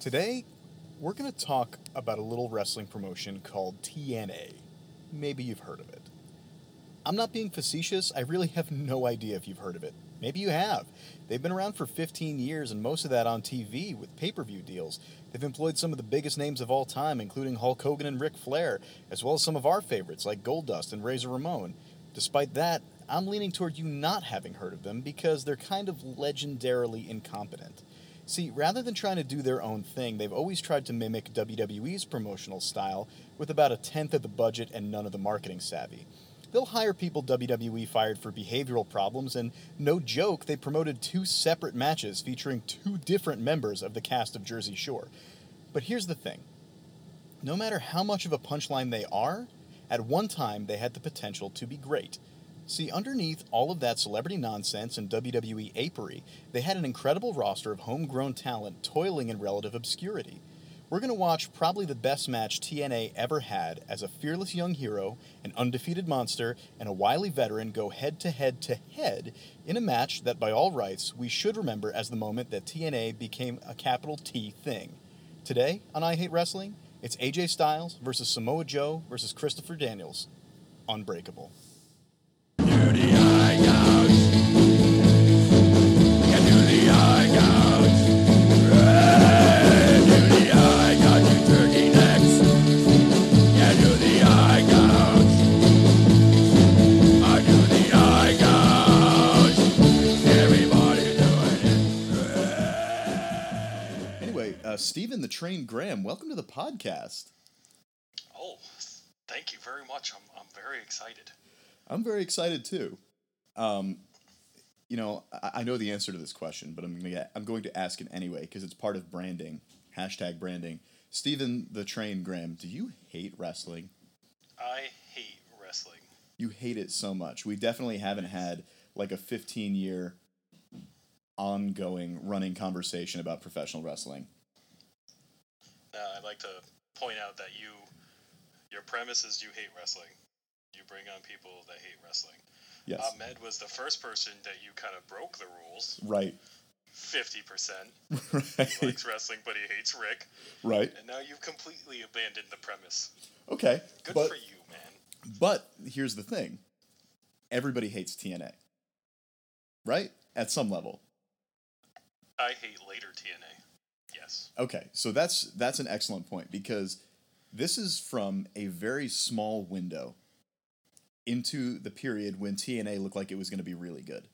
Today, we're going to talk about a little wrestling promotion called TNA. Maybe you've heard of it. I'm not being facetious, I really have no idea if you've heard of it. Maybe you have. They've been around for 15 years, and most of that on TV with pay per view deals. They've employed some of the biggest names of all time, including Hulk Hogan and Ric Flair, as well as some of our favorites like Goldust and Razor Ramon. Despite that, I'm leaning toward you not having heard of them because they're kind of legendarily incompetent. See, rather than trying to do their own thing, they've always tried to mimic WWE's promotional style with about a tenth of the budget and none of the marketing savvy. They'll hire people WWE fired for behavioral problems, and no joke, they promoted two separate matches featuring two different members of the cast of Jersey Shore. But here's the thing no matter how much of a punchline they are, at one time they had the potential to be great. See, underneath all of that celebrity nonsense and WWE apery, they had an incredible roster of homegrown talent toiling in relative obscurity. We're going to watch probably the best match TNA ever had as a fearless young hero, an undefeated monster, and a wily veteran go head to head to head in a match that, by all rights, we should remember as the moment that TNA became a capital T thing. Today on I Hate Wrestling, it's AJ Styles versus Samoa Joe versus Christopher Daniels. Unbreakable. Stephen the Train Graham, welcome to the podcast. Oh, thank you very much. I'm, I'm very excited. I'm very excited too. Um, you know, I, I know the answer to this question, but I'm gonna get, I'm going to ask it anyway because it's part of branding. Hashtag branding. Stephen the Train Graham, do you hate wrestling? I hate wrestling. You hate it so much. We definitely haven't had like a 15 year ongoing running conversation about professional wrestling. Uh, I'd like to point out that you, your premise is you hate wrestling. You bring on people that hate wrestling. Yes. Ahmed was the first person that you kind of broke the rules. right. 50%. Right. He likes wrestling, but he hates Rick. right. And now you've completely abandoned the premise. Okay. Good but for you, man. but here's the thing. Everybody hates TNA. Right? At some level. I hate later TNA. Yes. Okay, so that's that's an excellent point because this is from a very small window into the period when TNA looked like it was going to be really good.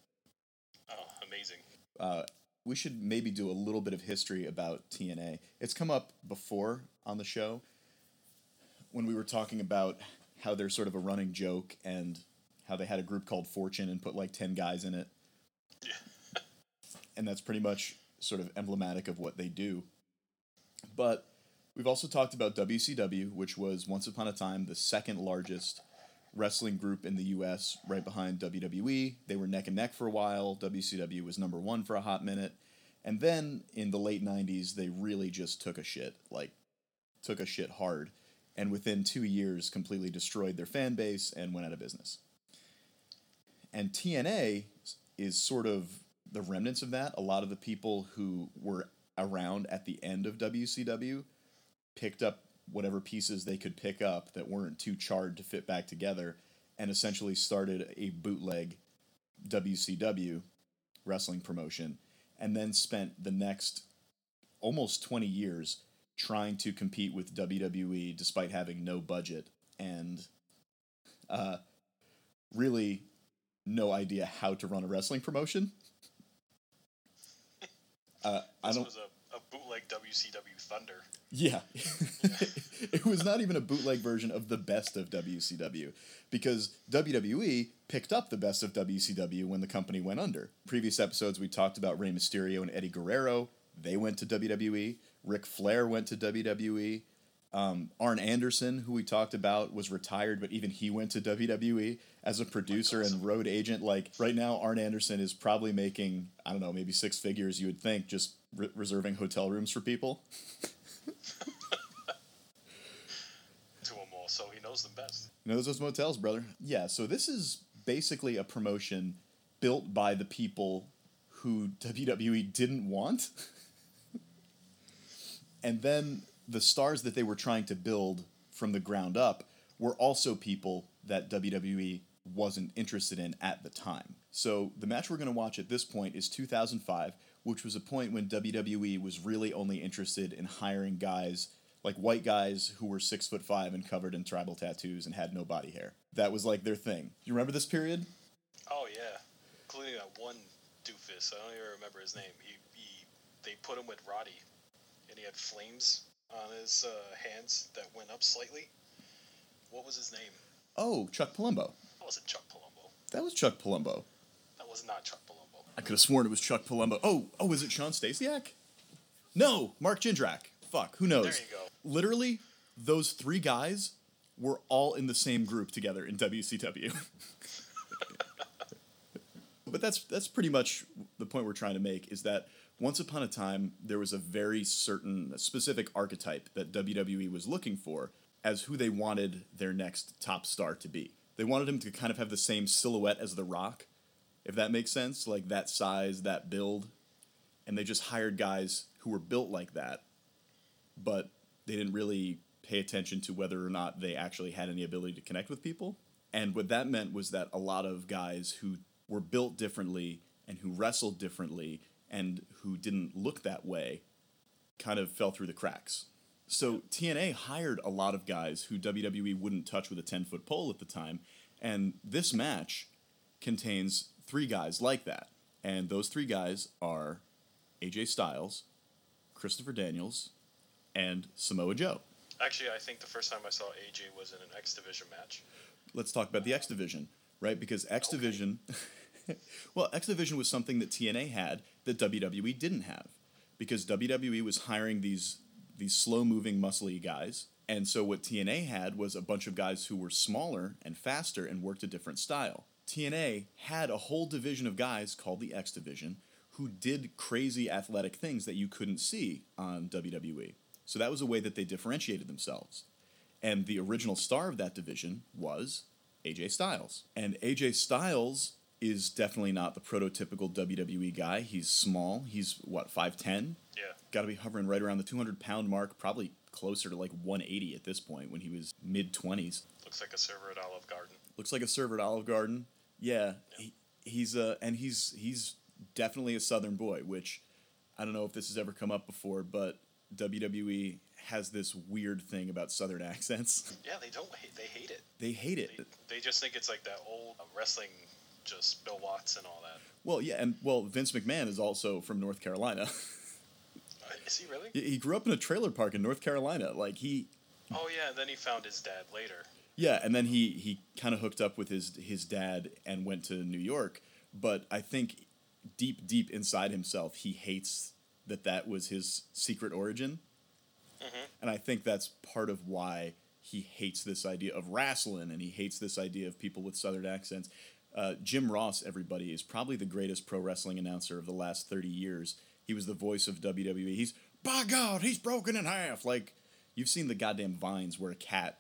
Oh, amazing. Uh, we should maybe do a little bit of history about TNA. It's come up before on the show when we were talking about how they're sort of a running joke and how they had a group called Fortune and put like 10 guys in it. Yeah. and that's pretty much sort of emblematic of what they do. But we've also talked about WCW, which was once upon a time the second largest wrestling group in the US, right behind WWE. They were neck and neck for a while. WCW was number one for a hot minute. And then in the late 90s, they really just took a shit, like, took a shit hard. And within two years, completely destroyed their fan base and went out of business. And TNA is sort of the remnants of that. A lot of the people who were around at the end of WCW picked up whatever pieces they could pick up that weren't too charred to fit back together and essentially started a bootleg WCW wrestling promotion and then spent the next almost 20 years trying to compete with WWE despite having no budget and uh, really no idea how to run a wrestling promotion. Uh, I This don't. was a, a bootleg WCW Thunder. Yeah. it was not even a bootleg version of the best of WCW because WWE picked up the best of WCW when the company went under. Previous episodes, we talked about Rey Mysterio and Eddie Guerrero. They went to WWE. Ric Flair went to WWE. Um, Arn Anderson, who we talked about, was retired, but even he went to WWE as a producer and road agent. Like right now, Arn Anderson is probably making, I don't know, maybe six figures, you would think, just re- reserving hotel rooms for people. To them all, so he knows them best. knows those motels, brother. Yeah, so this is basically a promotion built by the people who WWE didn't want. And then the stars that they were trying to build from the ground up were also people that WWE wasn't interested in at the time. So the match we're going to watch at this point is 2005, which was a point when WWE was really only interested in hiring guys like white guys who were six foot five and covered in tribal tattoos and had no body hair. That was like their thing. You remember this period? Oh yeah, including that one doofus. I don't even remember his name. He, he they put him with Roddy, and he had flames on his uh, hands that went up slightly. What was his name? Oh, Chuck Palumbo. That wasn't Chuck Palumbo. That was Chuck Palumbo. That was not Chuck. I could have sworn it was Chuck Palumbo. Oh, oh, is it Shawn Stasiak? No, Mark Jindrak. Fuck, who knows? There you go. Literally, those three guys were all in the same group together in WCW. but that's that's pretty much the point we're trying to make is that once upon a time there was a very certain specific archetype that WWE was looking for as who they wanted their next top star to be. They wanted him to kind of have the same silhouette as The Rock, if that makes sense, like that size, that build. And they just hired guys who were built like that, but they didn't really pay attention to whether or not they actually had any ability to connect with people. And what that meant was that a lot of guys who were built differently and who wrestled differently and who didn't look that way kind of fell through the cracks. So TNA hired a lot of guys who WWE wouldn't touch with a 10 foot pole at the time. And this match contains three guys like that. And those three guys are AJ Styles, Christopher Daniels, and Samoa Joe. Actually, I think the first time I saw AJ was in an X Division match. Let's talk about the X Division, right? Because X Division, well, X Division was something that TNA had that WWE didn't have, because WWE was hiring these these slow moving, muscly guys, and so what TNA had was a bunch of guys who were smaller and faster and worked a different style. TNA had a whole division of guys called the X Division who did crazy athletic things that you couldn't see on WWE. So that was a way that they differentiated themselves. And the original star of that division was AJ Styles. And AJ Styles is definitely not the prototypical WWE guy. He's small. He's what, 5'10? Yeah. Got to be hovering right around the 200 pound mark, probably closer to like 180 at this point when he was mid 20s. Looks like a server at Olive Garden. Looks like a server at Olive Garden. Yeah, he, he's a and he's he's definitely a Southern boy, which I don't know if this has ever come up before, but WWE has this weird thing about Southern accents. Yeah, they don't hate. They hate it. They hate it. They, they just think it's like that old uh, wrestling, just Bill Watts and all that. Well, yeah, and well, Vince McMahon is also from North Carolina. Uh, is he really? he he grew up in a trailer park in North Carolina. Like he, Oh yeah, and then he found his dad later. Yeah, and then he he kind of hooked up with his his dad and went to New York. But I think deep deep inside himself, he hates that that was his secret origin. And I think that's part of why he hates this idea of wrestling and he hates this idea of people with southern accents. Uh, Jim Ross, everybody, is probably the greatest pro wrestling announcer of the last 30 years. He was the voice of WWE. He's, by God, he's broken in half. Like, you've seen the goddamn vines where a cat,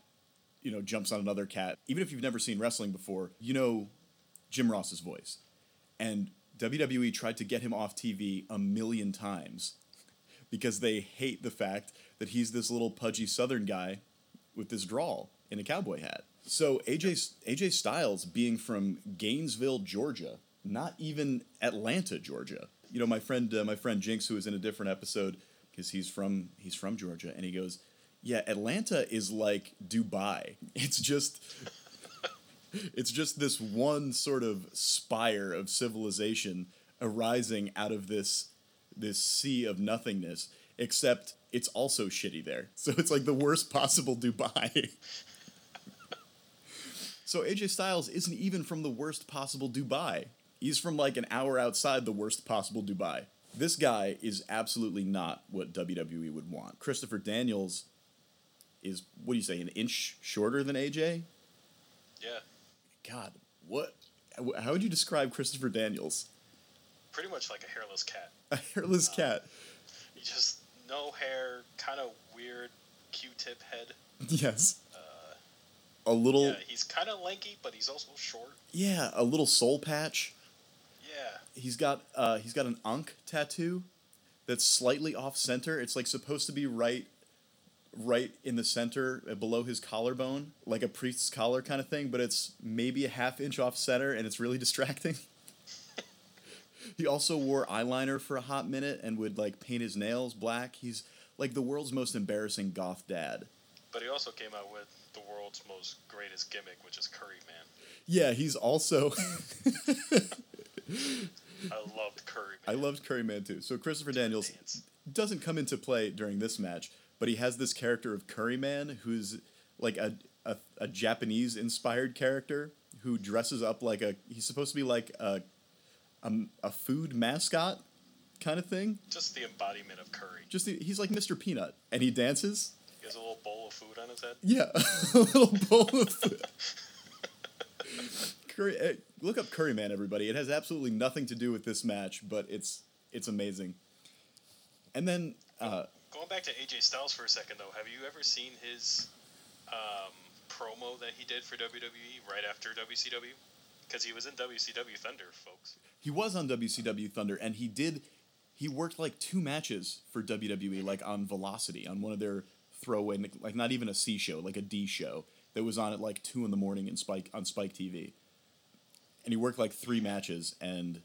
you know, jumps on another cat. Even if you've never seen wrestling before, you know Jim Ross's voice. And WWE tried to get him off TV a million times because they hate the fact that he's this little pudgy Southern guy with this drawl in a cowboy hat. So AJ AJ Styles being from Gainesville, Georgia, not even Atlanta, Georgia. You know, my friend uh, my friend Jinx, who was in a different episode, because he's from he's from Georgia, and he goes, "Yeah, Atlanta is like Dubai. It's just." It's just this one sort of spire of civilization arising out of this this sea of nothingness, except it's also shitty there. So it's like the worst possible Dubai. so AJ Styles isn't even from the worst possible Dubai. He's from like an hour outside the worst possible Dubai. This guy is absolutely not what WWE would want. Christopher Daniels is what do you say, an inch shorter than AJ? Yeah, God, what? How would you describe Christopher Daniels? pretty much like a hairless cat. A hairless cat. He just no hair, kind of weird Q-tip head. Yes. a little, Yeah, yeah. he's kind of lanky, but he's also short. Yeah, a little soul patch. Yeah, He's got, uh, he's got an Ankh tattoo, that's slightly off center. It's like supposed to be right right in the center uh, below his collarbone, like a priest's collar kind of thing, but it's maybe a half inch off center and it's really distracting. he also wore eyeliner for a hot minute and would like paint his nails black. He's like the world's most embarrassing goth dad. But he also came out with the world's most greatest gimmick, which is Curry Man. Yeah, he's also I loved Curry Man. I loved Curry Man too. So Christopher Daniels doesn't come into play during this match, but he has this character of Curry Man who's like a a, a Japanese inspired character who dresses up like a he's supposed to be like a a, a food mascot kind of thing. Just the embodiment of Curry. Just the, he's like Mr. Peanut and he dances. He has a little bowl of food on his head. Yeah, a little bowl of food. Curry, eh, look up Curry Man, everybody. It has absolutely nothing to do with this match, but it's it's amazing. And then uh, Going back to AJ Styles for a second, though, have you ever seen his um, promo that he did for WWE right after WCW? Because he was in WCW Thunder, folks. he was on WCW Thunder, and he did he worked like two matches for WWE, like on Velocity, on one of their throwaway, like not even a C show, like a D show that was on at like two in the morning in Spike on Spike TV. And he worked like three matches, and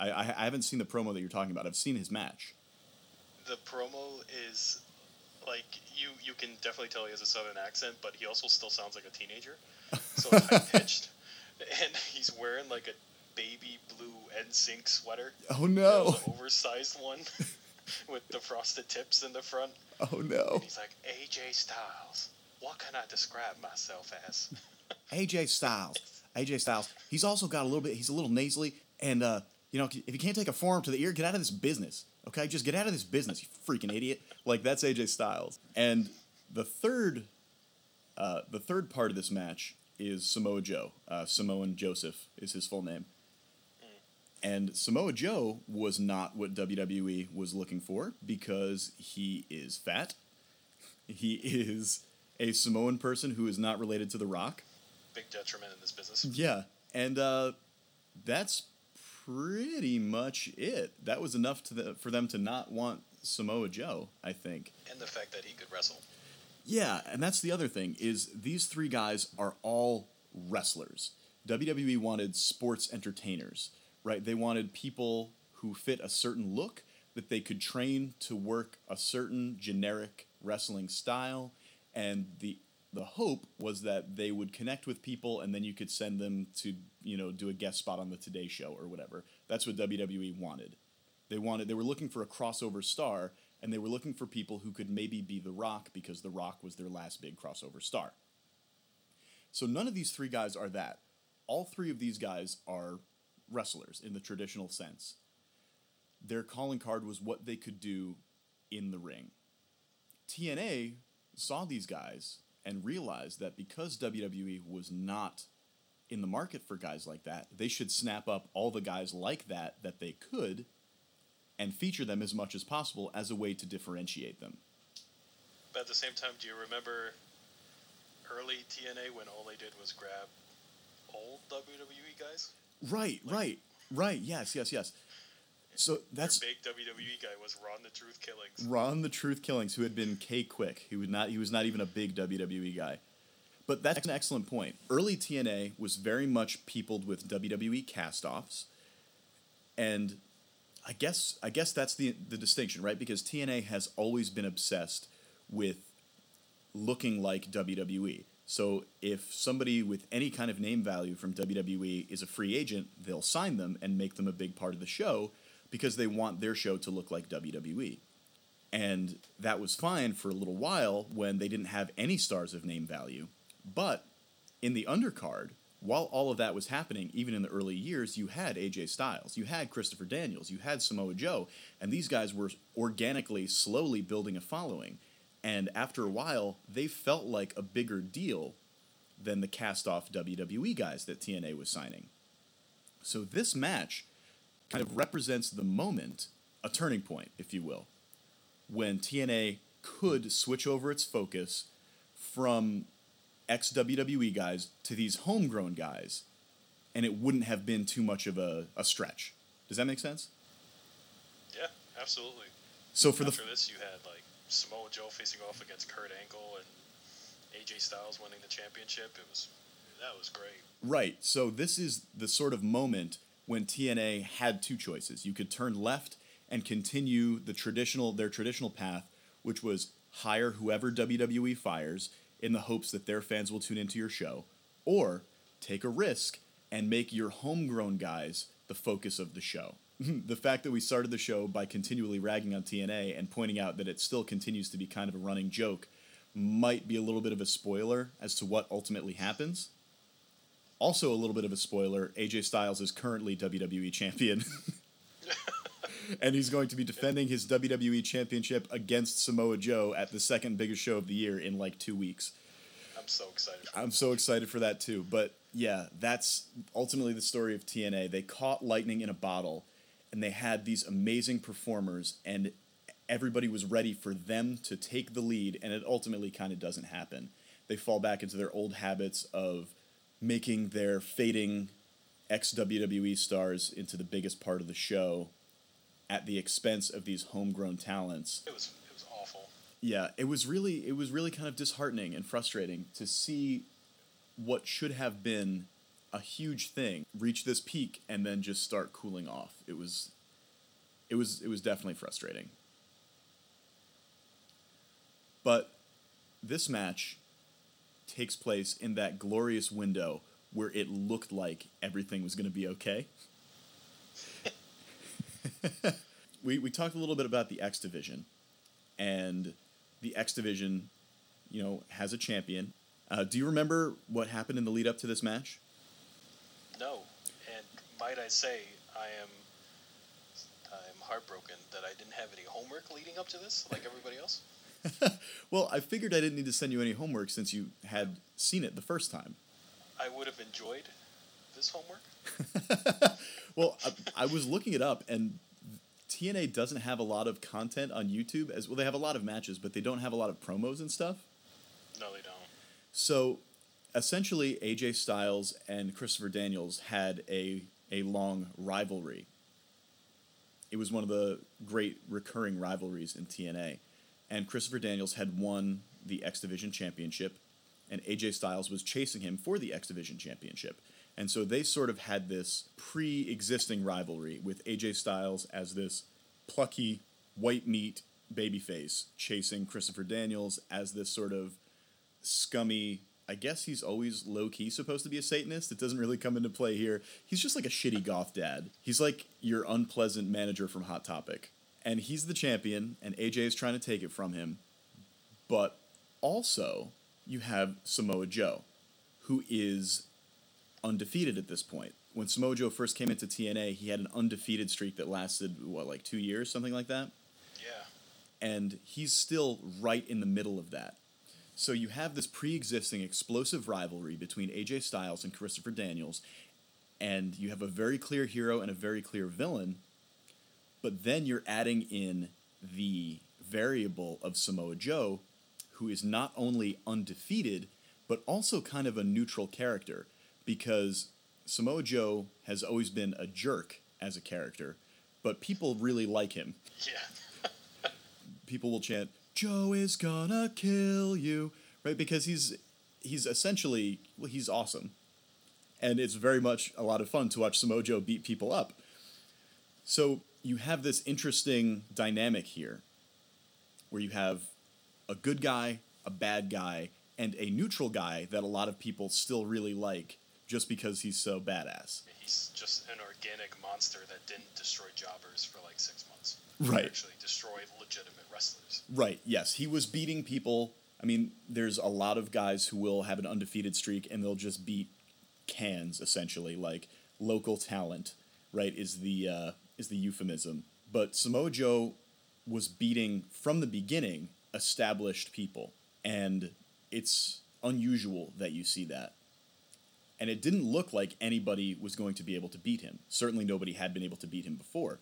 I, I, I haven't seen the promo that you're talking about. I've seen his match. The promo is like you you can definitely tell he has a southern accent, but he also still sounds like a teenager. So high pitched, and he's wearing like a baby blue NSYNC sweater, Oh no! oversized one with the frosted tips in the front. Oh no! And he's like AJ Styles. What can I describe myself as? AJ Styles. AJ Styles. He's also got a little bit. He's a little nasally, and uh, you know, if you can't take a form to the ear, get out of this business. Okay, just get out of this business, you freaking idiot. Like that's AJ Styles. And the third, uh, the third part of this match is Samoa Joe. Uh, Samoan Joseph is his full name. And Samoa Joe was not what WWE was looking for because he is fat. He is a Samoan person who is not related to The Rock. Big detriment in this business. Yeah, and uh, that's pretty much it. That was enough to the, for them to not want Samoa Joe, I think. And the fact that he could wrestle. Yeah, and that's the other thing is these three guys are all wrestlers. WWE wanted sports entertainers, right? They wanted people who fit a certain look that they could train to work a certain generic wrestling style and the the hope was that they would connect with people and then you could send them to, you know, do a guest spot on the Today show or whatever. That's what WWE wanted. They wanted they were looking for a crossover star and they were looking for people who could maybe be The Rock because The Rock was their last big crossover star. So none of these three guys are that. All three of these guys are wrestlers in the traditional sense. Their calling card was what they could do in the ring. TNA saw these guys and realized that because WWE was not in the market for guys like that, they should snap up all the guys like that that they could and feature them as much as possible as a way to differentiate them. But at the same time, do you remember early TNA when all they did was grab old WWE guys? Right, right, right. Yes, yes, yes. So that's Their big WWE guy was Ron the Truth Killings. Ron the Truth Killings, who had been K-Kwik. He was not he was not even a big WWE guy. But that's an excellent point. Early TNA was very much peopled with WWE cast-offs, and I guess I guess that's the the distinction, right? Because TNA has always been obsessed with looking like WWE. So if somebody with any kind of name value from WWE is a free agent, they'll sign them and make them a big part of the show because they want their show to look like WWE. And that was fine for a little while when they didn't have any stars of name value. But in the undercard, while all of that was happening, even in the early years, you had AJ Styles, you had Christopher Daniels, you had Samoa Joe, and these guys were organically, slowly building a following. And after a while, they felt like a bigger deal than the cast off WWE guys that TNA was signing. So this match kind of represents the moment, a turning point, if you will, when TNA could switch over its focus from ex WWE guys to these homegrown guys, and it wouldn't have been too much of a, a stretch. Does that make sense? Yeah, absolutely. So for the After this, you had like Samoa Joe facing off against Kurt Angle and AJ Styles winning the championship. It was that was great. Right. So this is the sort of moment when TNA had two choices. You could turn left and continue the traditional their traditional path, which was hire whoever WWE fires in the hopes that their fans will tune into your show, or take a risk and make your homegrown guys the focus of the show. the fact that we started the show by continually ragging on TNA and pointing out that it still continues to be kind of a running joke might be a little bit of a spoiler as to what ultimately happens. Also, a little bit of a spoiler AJ Styles is currently WWE champion. and he's going to be defending his WWE championship against Samoa Joe at the second biggest show of the year in like two weeks. I'm so excited. For I'm so excited for that too. But yeah, that's ultimately the story of TNA. They caught lightning in a bottle and they had these amazing performers and everybody was ready for them to take the lead and it ultimately kind of doesn't happen. They fall back into their old habits of making their fading ex WWE stars into the biggest part of the show at the expense of these homegrown talents. it was it was awful. Yeah, it was really it was really kind of disheartening and frustrating to see what should have been a huge thing reach this peak and then just start cooling off. It was it was it was definitely frustrating. But this match takes place in that glorious window where it looked like everything was going to be okay. we, we talked a little bit about the X Division, and the X Division, you know, has a champion. Uh, do you remember what happened in the lead up to this match? No, and might I say, I am I'm heartbroken that I didn't have any homework leading up to this, like everybody else. Well, I figured I didn't need to send you any homework since you had seen it the first time. I would have enjoyed this homework. Well, I, I was looking it up, and TNA doesn't have a lot of content on YouTube. As well, they have a lot of matches, but they don't have a lot of promos and stuff. No, they don't. So, essentially, AJ Styles and Christopher Daniels had a a long rivalry. It was one of the great recurring rivalries in TNA, and Christopher Daniels had won the X Division Championship, and AJ Styles was chasing him for the X Division Championship. And so they sort of had this pre existing rivalry with AJ Styles as this plucky, white meat babyface chasing Christopher Daniels as this sort of scummy. I guess he's always low key supposed to be a Satanist. It doesn't really come into play here. He's just like a shitty goth dad. He's like your unpleasant manager from Hot Topic. And he's the champion, and AJ is trying to take it from him. But also, you have Samoa Joe, who is undefeated at this point. When Samoa Joe first came into TNA, he had an undefeated streak that lasted, what, like two years, something like that? Yeah. and he's still right in the middle of that. So you have this pre-existing explosive rivalry between AJ Styles and Christopher Daniels, and you have a very clear hero and a very clear villain, but then you're adding in the variable of Samoa Joe, who is not only undefeated, but also kind of a neutral character, because Samoa Joe has always been a jerk as a character, but people really like him. Yeah. people will chant joe is gonna kill you right? Because he's he's essentially well, he's awesome. And it's very much a lot of fun to watch Samoa Joe beat people up. So you have this interesting dynamic here where you have a good guy a bad guy and a neutral guy that a lot of people still really like just because he's so badass He's just an organic monster that didn't destroy jobbers for like six months. Right. Actually destroyed legitimate wrestlers. Right. Yes, he was beating people. I mean, there's a lot of guys who will have an undefeated streak and they'll just beat cans essentially, like local talent. Right? Is the uh, is the euphemism. But Samoa Joe was beating from the beginning established people, and it's unusual that you see that. And it didn't look like anybody was going to be able to beat him. Certainly, nobody had been able to beat him before.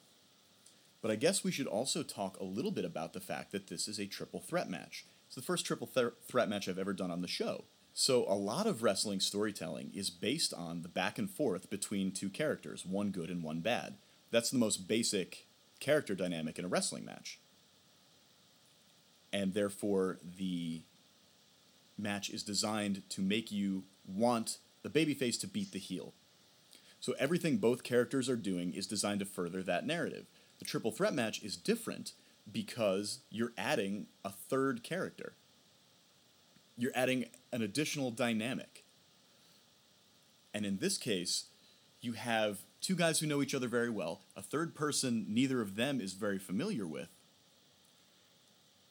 But I guess we should also talk a little bit about the fact that this is a triple threat match. It's the first triple th- threat match I've ever done on the show. So a lot of wrestling storytelling is based on the back and forth between two characters, one good and one bad. That's the most basic character dynamic in a wrestling match. and therefore the match is designed to make you want the babyface to beat the heel. So everything both characters are doing is designed to further that narrative. The triple threat match is different because you're adding a third character. You're adding an additional dynamic. And in this case, you have two guys who know each other very well, a third person neither of them is very familiar with,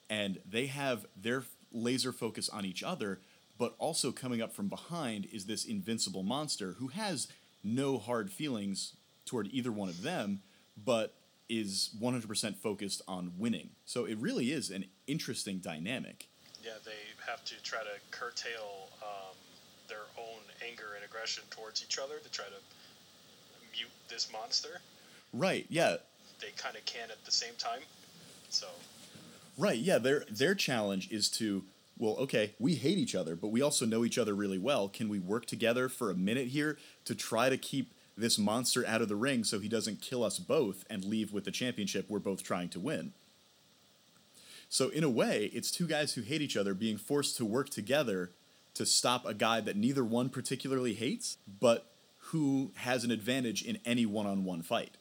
and they have their laser focus on each other, but also coming up from behind is this invincible monster who has no hard feelings toward either one of them, but is 100% focused on winning. So it really is an interesting dynamic. Yeah, they have to try to curtail um, their own anger and aggression towards each other to try to this monster. Right, yeah. They kind of can at the same time. So, Right, yeah, their their challenge is to well, okay, we hate each other, but we also know each other really well. Can we work together for a minute here to try to keep this monster out of the ring so he doesn't kill us both and leave with the championship we're both trying to win? So, in a way, it's two guys who hate each other being forced to work together to stop a guy that neither one particularly hates, but who has an advantage in any one on one fight.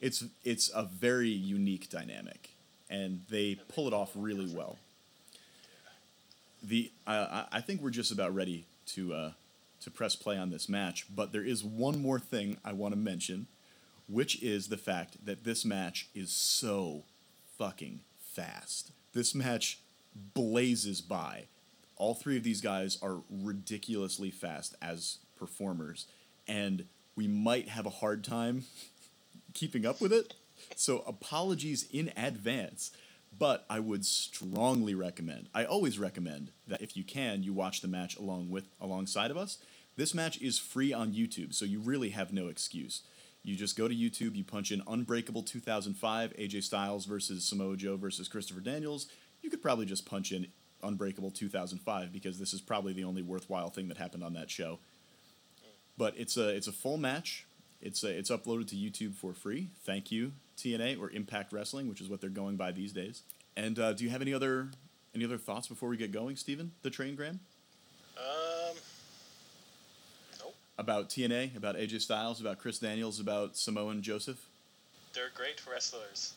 It's, it's a very unique dynamic, and they pull it off really well. The I I think we're just about ready to uh, to press play on this match, but there is one more thing I want to mention, which is the fact that this match is so fucking fast. This match blazes by. All three of these guys are ridiculously fast as performers, and we might have a hard time keeping up with it. So apologies in advance. But I would strongly recommend. I always recommend that if you can, you watch the match along with alongside of us. This match is free on YouTube, so you really have no excuse. You just go to YouTube, you punch in Unbreakable 2005, AJ Styles versus Samoa Joe versus Christopher Daniels. You could probably just punch in Unbreakable 2005 because this is probably the only worthwhile thing that happened on that show. But it's a it's a full match. It's a, it's uploaded to YouTube for free. Thank you TNA or Impact Wrestling, which is what they're going by these days. And uh, do you have any other any other thoughts before we get going, Stephen? The train Graham um, nope. about TNA, about AJ Styles, about Chris Daniels, about Samoan Joseph. They're great wrestlers.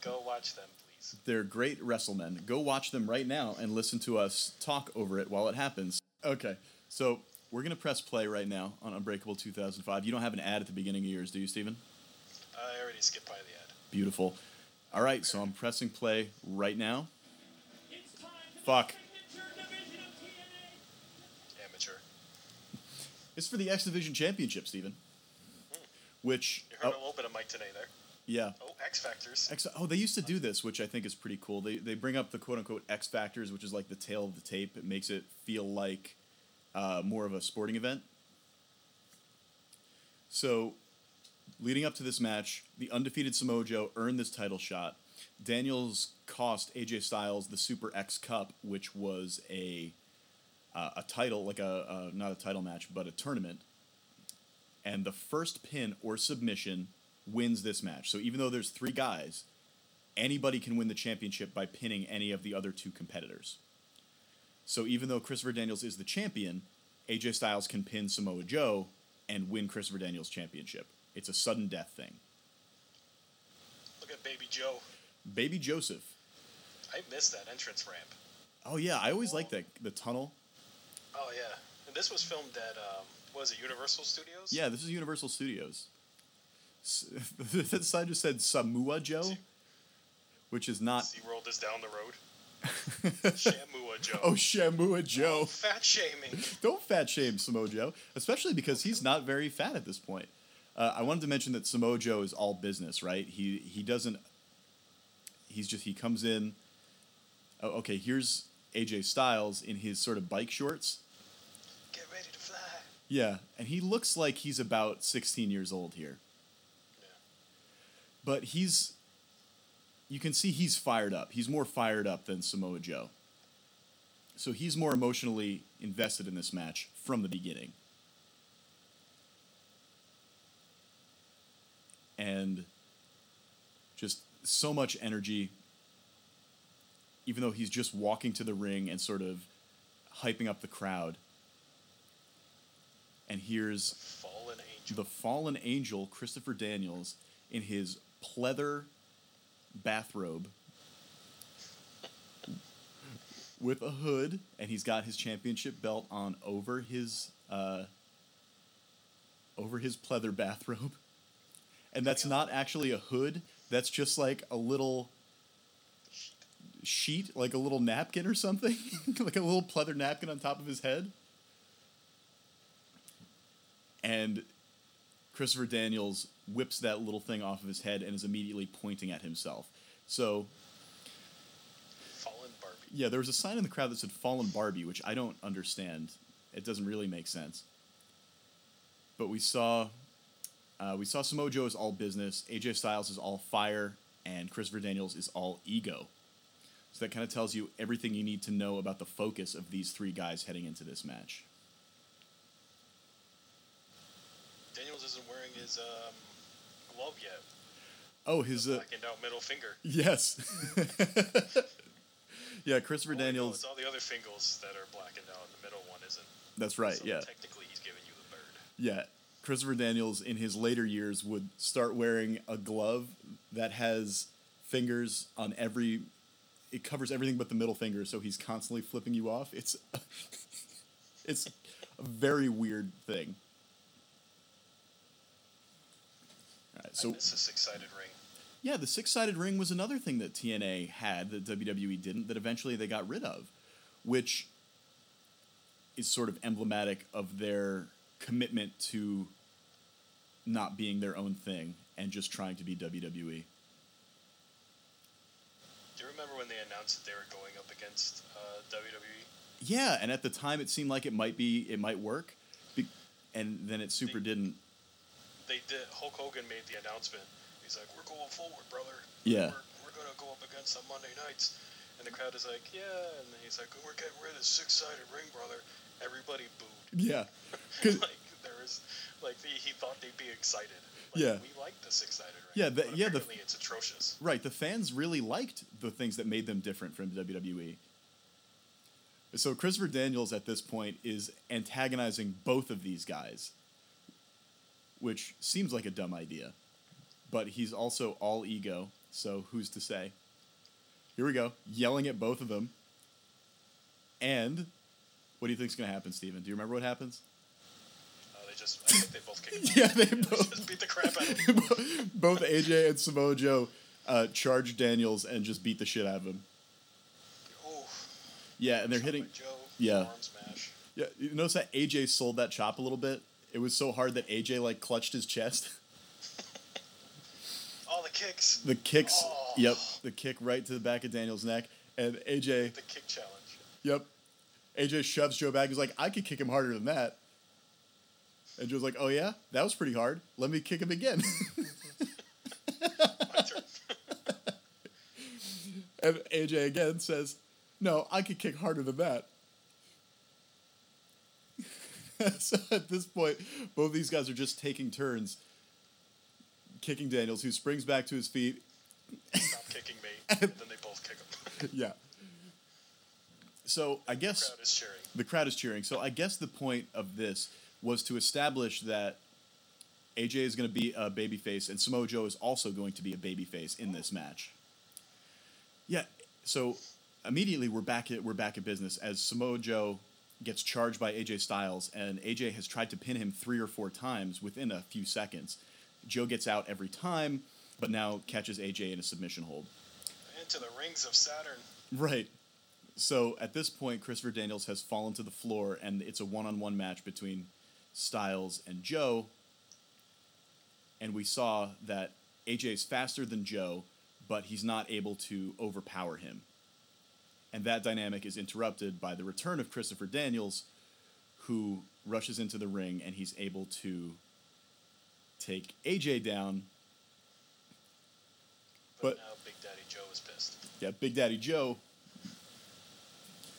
Go watch them, please. They're great wrestlemen. Go watch them right now and listen to us talk over it while it happens. Okay, so we're gonna press play right now on Unbreakable 2005. You don't have an ad at the beginning of yours, do you, Steven? I already skipped by the ad. Beautiful. All right, so I'm pressing play right now. Fuck. Amateur. It's for the X Division Championship, Steven. Which, You heard oh, him open a mic today there. yeah. Oh, X Factors. X, oh, they used to do this, which I think is pretty cool. They, they bring up the quote unquote X Factors, which is like the tale of the tape. It makes it feel like uh, more of a sporting event. So, leading up to this match, the undefeated Samoa Joe earned this title shot. Daniels cost AJ Styles the Super X Cup, which was a uh, a title, like a, a not a title match, but a tournament. And the first pin or submission wins this match. So even though there's three guys, anybody can win the championship by pinning any of the other two competitors. So even though Christopher Daniels is the champion, AJ Styles can pin Samoa Joe and win Christopher Daniels' championship. It's a sudden death thing. Look at Baby Joe. Baby Joseph. I missed that entrance ramp. Oh yeah, I always like that the tunnel. Oh yeah, and this was filmed at um, was it Universal Studios? Yeah, this is Universal Studios. S- the sign just said Samoa Joe, which is not. SeaWorld is down the road. Shamua Joe. oh, Shamua Joe. Fat shaming. Don't fat shame Samoa Joe, especially because he's not very fat at this point. Uh, I wanted to mention that Samoa Joe is all business, right? He he doesn't. He's just he comes in. Oh, okay, here's AJ Styles in his sort of bike shorts. Get ready to fly. Yeah, and he looks like he's about 16 years old here. Yeah. But he's. You can see he's fired up. He's more fired up than Samoa Joe. So he's more emotionally invested in this match from the beginning. And just so much energy. even though he's just walking to the ring and sort of hyping up the crowd. And here's Fallen angel. the fallen angel, Christopher Daniels, in his pleather bathrobe with a hood, and he's got his championship belt on over his uh, over his pleather bathrobe. And that's not actually a hood. That's just like a little sheet, like a little napkin or something, like a little pleather napkin on top of his head. And Christopher Daniels whips that little thing off of his head and is immediately pointing at himself. So, Fallen Barbie. yeah, there was a sign in the crowd that said "Fallen Barbie," which I don't understand. It doesn't really make sense. But we saw, uh, we saw Samoa Joe is all business, AJ Styles is all fire, and Christopher Daniels is all ego. So that kind of tells you everything you need to know about the focus of these three guys heading into this match. Daniels isn't his um, glove yet. Oh, his uh, Blackened out middle finger. yes, yeah, Christopher Daniels. It's all the other fingers that are blackened out, and the middle one isn't. That's right. So Yeah. Technically, he's giving you the bird. Yeah, Christopher Daniels in his later years would start wearing a glove that has fingers on every. It covers everything but the middle finger, so he's constantly flipping you off. It's, it's a very weird thing. All right, so a six-sided ring. yeah, the six-sided ring was another thing that TNA had that WWE didn't. That eventually they got rid of, which is sort of emblematic of their commitment to not being their own thing and just trying to be WWE. Do you remember when they announced that they were going up against uh, WWE? Yeah, and at the time it seemed like it might be it might work, and then it super didn't. They did. Hulk Hogan made the announcement. He's like, "We're going forward, brother. Yeah. We're, we're gonna go up against on Monday nights." And the crowd is like, "Yeah." And then he's like, "We're getting rid of the six-sided ring, brother." Everybody booed. Yeah, like there was, like he, he thought they'd be excited. Like, Yeah. We like the six-sided ring. Yeah, the- but yeah, the- it's atrocious. Right, the fans really liked the things that made them different from WWE. So Christopher Daniels at this point is antagonizing both of these guys, which seems like a dumb idea. But he's also all ego, so who's to say? Here we go, yelling at both of them. And what do you think's going to happen, Steven? Do you remember what happens? Uh, they just, I think they both kicked. Yeah, they both- just beat the crap out of him. both AJ and Samoa Joe uh, charge Daniels and just beat the shit out of him. Yeah, and they're hitting. Joe, yeah. Yeah, you notice that AJ sold that chop a little bit. It was so hard that AJ like clutched his chest. All the kicks. The kicks, Oh. yep, the kick right to the back of Daniel's neck, and AJ, The kick challenge. yep, AJ shoves Joe back. He's like, I could kick him harder than that. And Joe's like, Oh yeah, that was pretty hard. Let me kick him again. And AJ again says, No, I could kick harder than that. so at this point, both these guys are just taking turns kicking Daniels, who springs back to his feet. Stop kicking me. Then they both kick him. yeah. So I guess crowd is cheering. the crowd is cheering. So I guess the point of this was to establish that AJ is going to be a babyface and Samoa Joe is also going to be a babyface in this match. Yeah. So immediately we're back at we're back at business as Samoa Joe gets charged by AJ Styles and AJ has tried to pin him 3 or 4 times within a few seconds. Joe gets out every time but now catches AJ in a submission hold. Into the rings of Saturn. Right. So at this point, Christopher Daniels has fallen to the floor, and it's a one-on-one match between Styles and Joe. And we saw that AJ is faster than Joe, but he's not able to overpower him. And that dynamic is interrupted by the return of Christopher Daniels, who rushes into the ring, and he's able to take AJ down. But, But- now Big Daddy Joe is pissed. Yeah, Big Daddy Joe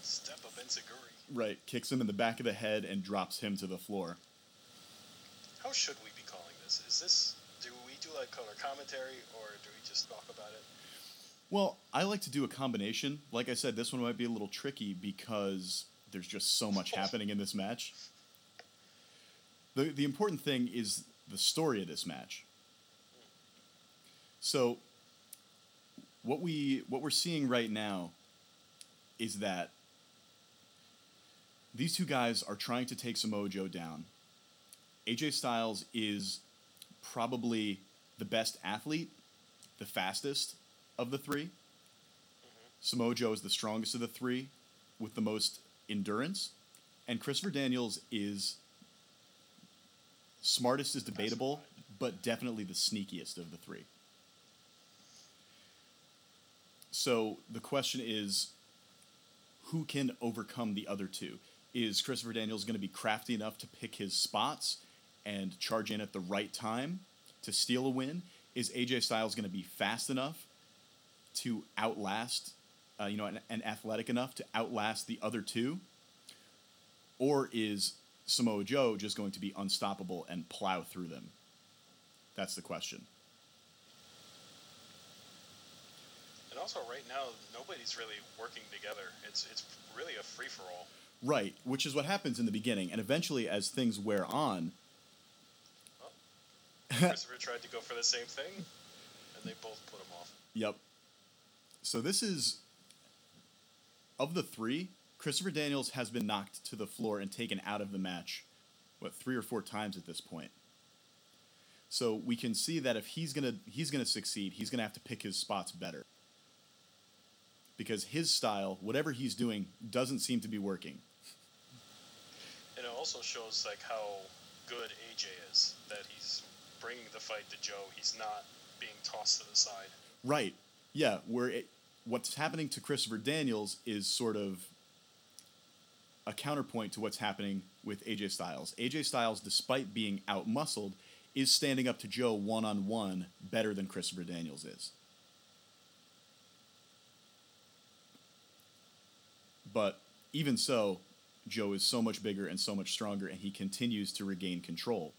Step up Enzuigiri. Right, kicks him in the back of the head and drops him to the floor. How should we be calling this? Is this do we do like color commentary or do we just talk about it? Well, I like to do a combination. Like I said, this one might be a little tricky because there's just so much happening in this match. The the important thing is the story of this match. So what we what we're seeing right now is that these two guys are trying to take Samoa Joe down. AJ Styles is probably the best athlete, the fastest of the 3 Samoa Joe is the strongest of the three, with the most endurance, and Christopher Daniels is smartest is debatable, but definitely the sneakiest of the three. So the question is, who can overcome the other two? Is Christopher Daniels going to be crafty enough to pick his spots and charge in at the right time to steal a win? Is AJ Styles going to be fast enough to outlast, uh, you know, and, and athletic enough to outlast the other two? Or is Samoa Joe just going to be unstoppable and plow through them? That's the question. And also, right now, nobody's really working together. It's it's really a free for all. Right, which is what happens in the beginning, and eventually, as things wear on, Christopher tried to go for the same thing, and they both put him off. Yep. So this is of the three, Christopher Daniels has been knocked to the floor and taken out of the match, what three or four times at this point. So we can see that if he's gonna he's gonna succeed, he's gonna have to pick his spots better. Because his style, whatever he's doing, doesn't seem to be working. And it also shows like how good AJ is. That he's bringing the fight to Joe. He's not being tossed to the side. Right. Yeah. Where it, what's happening to Christopher Daniels is sort of a counterpoint to what's happening with AJ Styles. AJ Styles, despite being out muscled, is standing up to Joe one on one better than Christopher Daniels is. But even so, Joe is so much bigger and so much stronger, and he continues to regain control.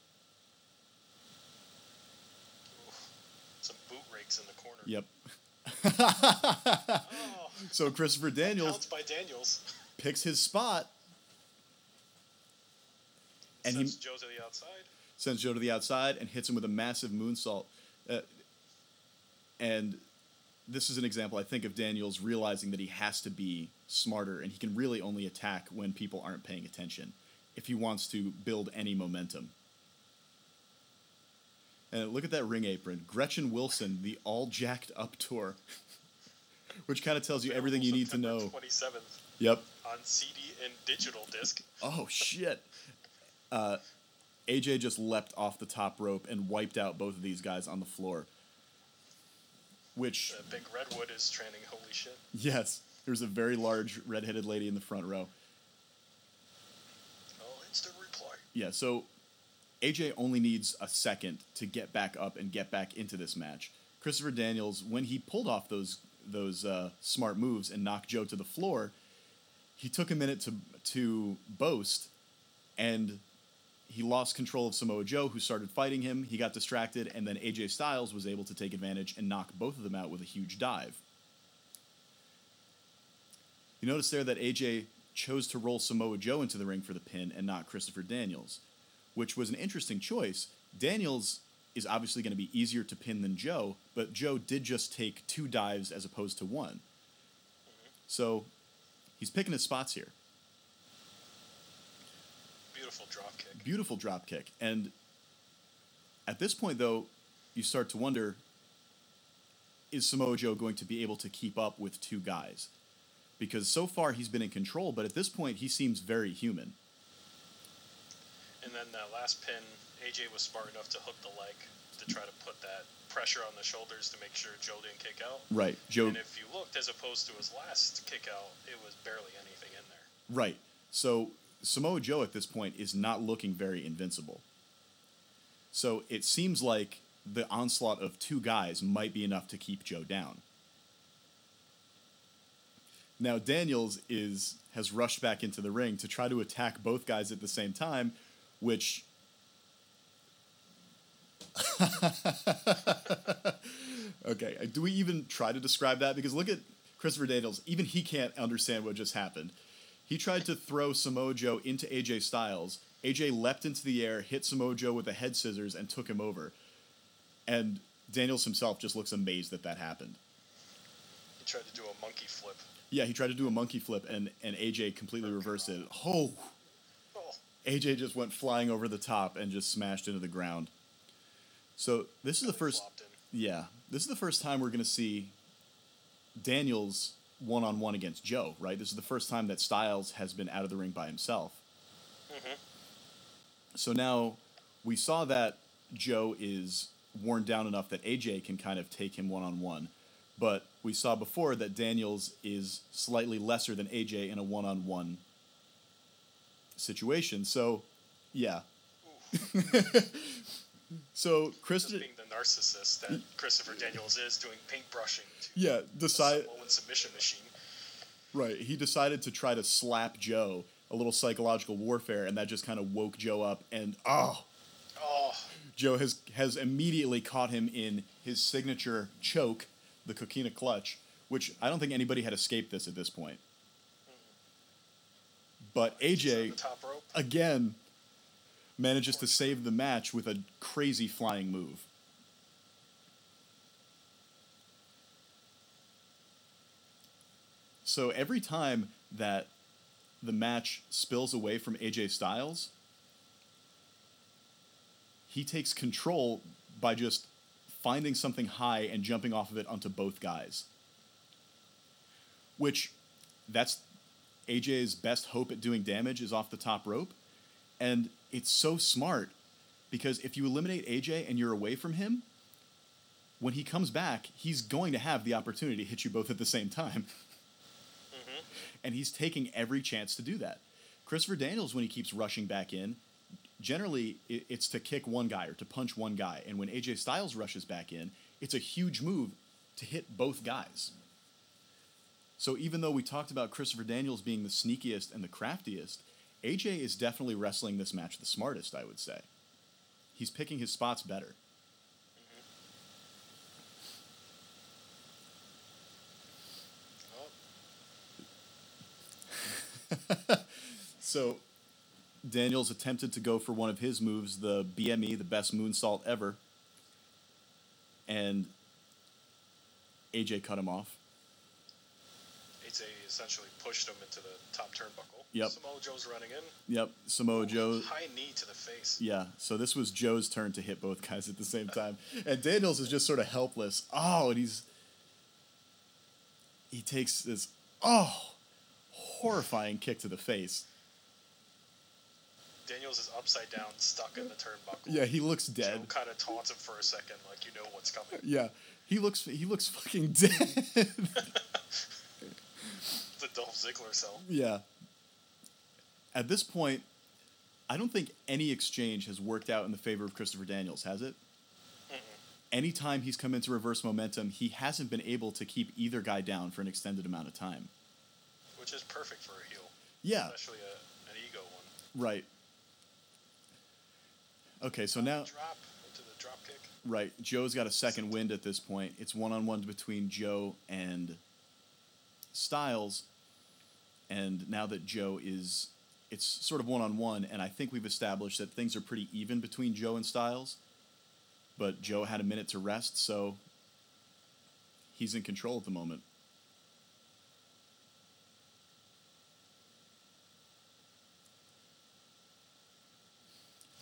Oof. Some boot rakes in the corner. Yep. Oh, So Christopher Daniels by Daniels. picks his spot and Sends he Joe to the outside. sends Joe to the outside and hits him with a massive moonsault. Uh, and this is an example, I think, of Daniels realizing that he has to be smarter and he can really only attack when people aren't paying attention if he wants to build any momentum. And look at that ring apron. Gretchen Wilson, the all jacked up tour, which kind of tells you everything you need to know. Twenty seventh Yep. on CD and digital disc. Oh shit. Uh, AJ just leapt off the top rope and wiped out both of these guys on the floor. Which, Uh, Big Redwood is training. Holy shit! yes, there's a very large redheaded lady in the front row. Oh, instant reply. Yeah, so AJ only needs a second to get back up and get back into this match. Christopher Daniels, when he pulled off those those uh, smart moves and knocked Joe to the floor, he took a minute to to boast, and he lost control of Samoa Joe, who started fighting him. He got distracted, and then AJ Styles was able to take advantage and knock both of them out with a huge dive. You notice there that AJ chose to roll Samoa Joe into the ring for the pin and not Christopher Daniels, which was an interesting choice. Daniels is obviously going to be easier to pin than Joe, but Joe did just take two dives as opposed to one. So he's picking his spots here. Beautiful drop kick. Beautiful drop kick. And at this point, though, you start to wonder is Samoa Joe going to be able to keep up with two guys? Because so far he's been in control, but at this point he seems very human. And then that last pin, AJ was smart enough to hook the leg to try to put that pressure on the shoulders to make sure Joe didn't kick out. Right. Joe And if you looked, as opposed to his last kick out, it was barely anything in there. Right. So Samoa Joe at this point is not looking very invincible. So it seems like the onslaught of two guys might be enough to keep Joe down. Now Daniels is has rushed back into the ring to try to attack both guys at the same time, which Okay, uh, do we even try to describe that? Because look at Christopher Daniels. Even he can't understand what just happened. He tried to throw Samoa Joe into AJ Styles. AJ leapt into the air, hit Samoa Joe with a head scissors, and took him over. And Daniels himself just looks amazed that that happened. He tried to do a monkey flip. Yeah, he tried to do a monkey flip, and, and AJ completely reversed it. Oh, Oh, AJ just went flying over the top and just smashed into the ground. So this is the first. Yeah, this is the first time we're going to see Daniels one on one against Joe. Right. This is the first time that Styles has been out of the ring by himself. Mhm. So now we saw that Joe is worn down enough that AJ can kind of take him one on one. But we saw before that Daniels is slightly lesser than AJ in a one on one situation. So, yeah. so, Kristen, being the narcissist that Christopher Daniels is, doing paintbrushing to yeah, decide submission machine. right. He decided to try to slap Joe, a little psychological warfare, and that just kind of woke Joe up. And oh, Oh, Joe has has immediately caught him in his signature choke, the coquina clutch, which I don't think anybody had escaped this at this point. But AJ the top rope. again manages to save the match with a crazy flying move. So every time that the match spills away from AJ Styles, he takes control by just finding something high and jumping off of it onto both guys. Which that's AJ's best hope at doing damage is off the top rope. And it's so smart because if you eliminate AJ and you're away from him, when he comes back, he's going to have the opportunity to hit you both at the same time. Mm-hmm. And he's taking every chance to do that. Christopher Daniels, when he keeps rushing back in, generally it's to kick one guy or to punch one guy. And when AJ Styles rushes back in, it's a huge move to hit both guys. So even though we talked about Christopher Daniels being the sneakiest and the craftiest, AJ is definitely wrestling this match the smartest, I would say. He's picking his spots better. Oh, So Daniels attempted to go for one of his moves, the BME, the best moonsault ever. And AJ cut him off. AJ essentially pushed him into the top turnbuckle. Yep. Samoa Joe's running in. Yep, Samoa Joe. High knee to the face. Yeah, so this was Joe's turn to hit both guys at the same time. And Daniels is just sort of helpless. Oh, and he's. He takes this, oh, horrifying kick to the face. Daniels is upside down, stuck in the turnbuckle. Yeah, he looks dead. Joe dead. kind of taunts him for a second, like you know what's coming. Yeah, he looks he looks fucking dead. The Dolph Ziggler cell. yeah. At this point, I don't think any exchange has worked out in the favor of Christopher Daniels, has it? Anytime he's come into reverse momentum, he hasn't been able to keep either guy down for an extended amount of time. which is perfect for a heel, Yeah, especially a, an ego one. right. Okay, so now drop into the drop kick. Right. Joe's got a second wind at this point. It's one on one between Joe and Styles. And now that Joe is, it's sort of one on one, and I think we've established that things are pretty even between Joe and Styles. But Joe had a minute to rest, so he's in control at the moment.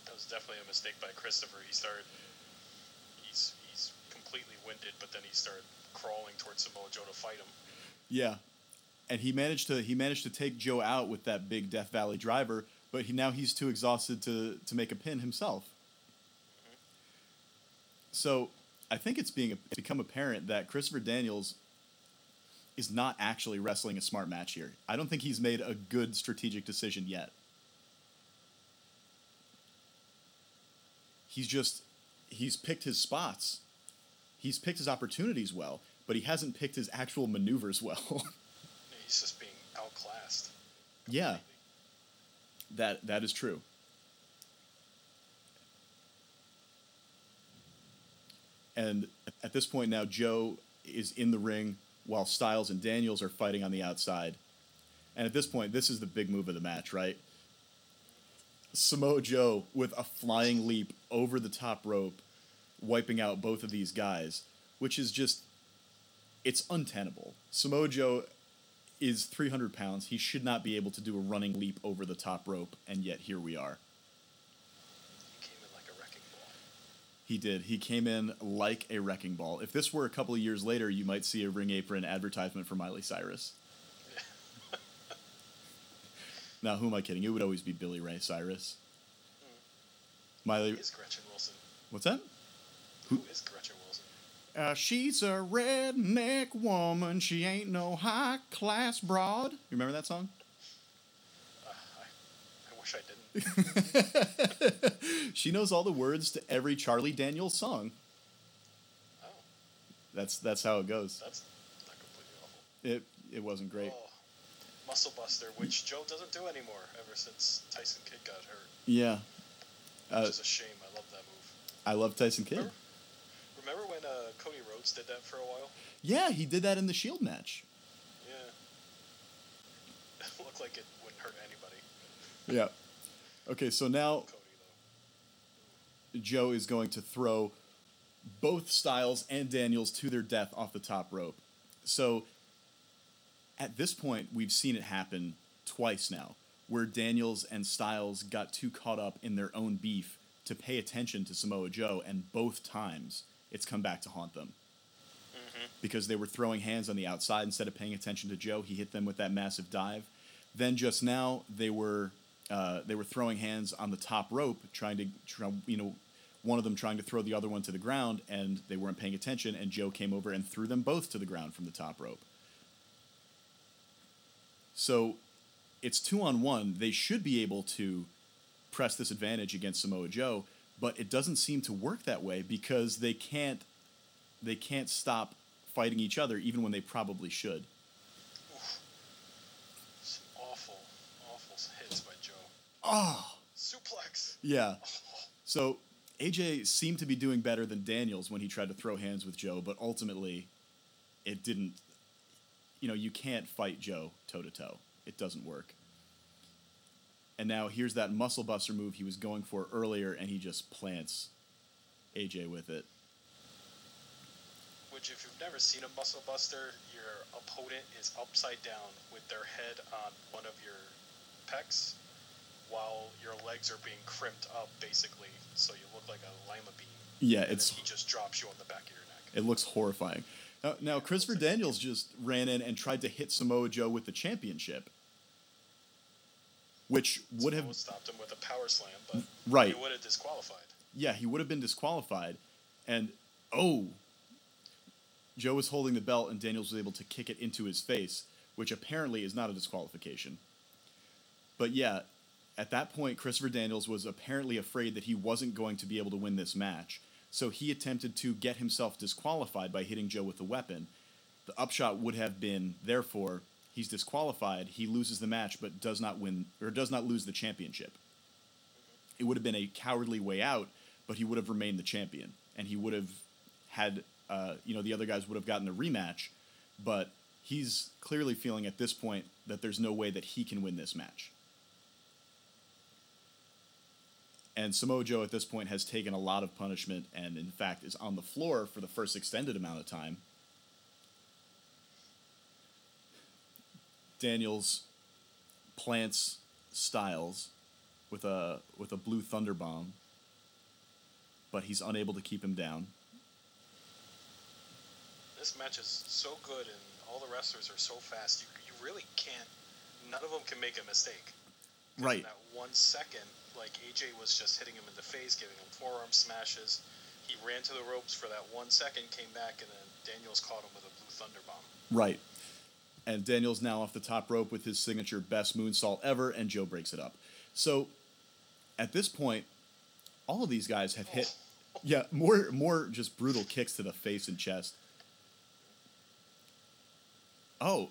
That was definitely a mistake by Christopher. He started. He's he's completely winded, but then he started crawling towards Samoa Joe to fight him. Yeah, and he managed to he managed to take Joe out with that big Death Valley driver, but he now he's too exhausted to to make a pin himself. So I think it's being it's become apparent that Christopher Daniels is not actually wrestling a smart match here. I don't think he's made a good strategic decision yet. He's just he's picked his spots. He's picked his opportunities well, but he hasn't picked his actual maneuvers well. He's just being outclassed. yeah, that that is true. And at this point now, Joe is in the ring while Styles and Daniels are fighting on the outside. And at this point, this is the big move of the match, right? Samoa Joe with a flying leap over the top rope, wiping out both of these guys, which is just, it's untenable. Samoa Joe is 300 pounds. He should not be able to do a running leap over the top rope, and yet here we are. He came in like a wrecking ball. He did. He came in like a wrecking ball. If this were a couple of years later, you might see a ring apron advertisement for Miley Cyrus. now, who am I kidding? It would always be Billy Ray Cyrus. Hmm. Miley, Who is Gretchen Wilson? what's that? Who is Gretchen Wilson? Uh, she's a redneck woman. She ain't no high class broad. You remember that song? Uh, I, I wish I didn't. she knows all the words to every Charlie Daniels song. Oh, That's that's how it goes. that's not completely awful. It it wasn't great. Oh, Muscle Buster, which Joe doesn't do anymore ever since Tyson Kidd got hurt, Yeah. which Uh, is a shame. I love that move. I love Tyson Kidd. Remember, remember when uh, Cody Rhodes did that for a while? Yeah, he did that in the Shield match. Yeah. It looked like it wouldn't hurt anybody. Yeah. Okay, so now Cody. Joe is going to throw both Styles and Daniels to their death off the top rope. So at this point, we've seen it happen twice now, where Daniels and Styles got too caught up in their own beef to pay attention to Samoa Joe, and both times it's come back to haunt them. Because they were throwing hands on the outside instead of paying attention to Joe, he hit them with that massive dive. Then just now they were uh, they were throwing hands on the top rope, trying to try, you know one of them trying to throw the other one to the ground, and they weren't paying attention. And Joe came over and threw them both to the ground from the top rope. So it's two on one. They should be able to press this advantage against Samoa Joe, but it doesn't seem to work that way because they can't they can't stop fighting each other even when they probably should. Some awful, awful hits by Joe. Oh, Suplex. yeah. So AJ seemed to be doing better than Daniels when he tried to throw hands with Joe, but ultimately it didn't you know, you can't fight Joe toe to toe. It doesn't work. And now here's that muscle buster move he was going for earlier and he just plants AJ with it. Which, if you've never seen a muscle buster, your opponent is upside down with their head on one of your pecs, while your legs are being crimped up, basically, so you look like a lima bean. Yeah, and it's then he just drops you on the back of your neck. It looks horrifying. Now, now, Christopher Daniels just ran in and tried to hit Samoa Joe with the championship, which would have stopped him with a power slam, but right. he would have disqualified. Yeah, he would have been disqualified, and oh, Joe was holding the belt, and Daniels was able to kick it into his face, which apparently is not a disqualification. But yeah, at that point, Christopher Daniels was apparently afraid that he wasn't going to be able to win this match, so he attempted to get himself disqualified by hitting Joe with a weapon. The upshot would have been, therefore, he's disqualified. He loses the match, but does not win or does not lose the championship. It would have been a cowardly way out, but he would have remained the champion, and he would have had, uh, you know, the other guys would have gotten a rematch. But he's clearly feeling at this point that there's no way that he can win this match. And Samoa Joe at this point has taken a lot of punishment and, in fact, is on the floor for the first extended amount of time. Daniels plants Styles with a with a blue thunder bomb, but he's unable to keep him down. This match is so good, and all the wrestlers are so fast. You, you really can't. None of them can make a mistake. Right. In that one second, like AJ was just hitting him in the face, giving him forearm smashes. He ran to the ropes for that one second, came back, and then Daniels caught him with a blue thunder bomb. Right. And Daniel's now off the top rope with his signature best moonsault ever, and Joe breaks it up. So at this point, all of these guys have hit yeah, more more just brutal kicks to the face and chest. Oh,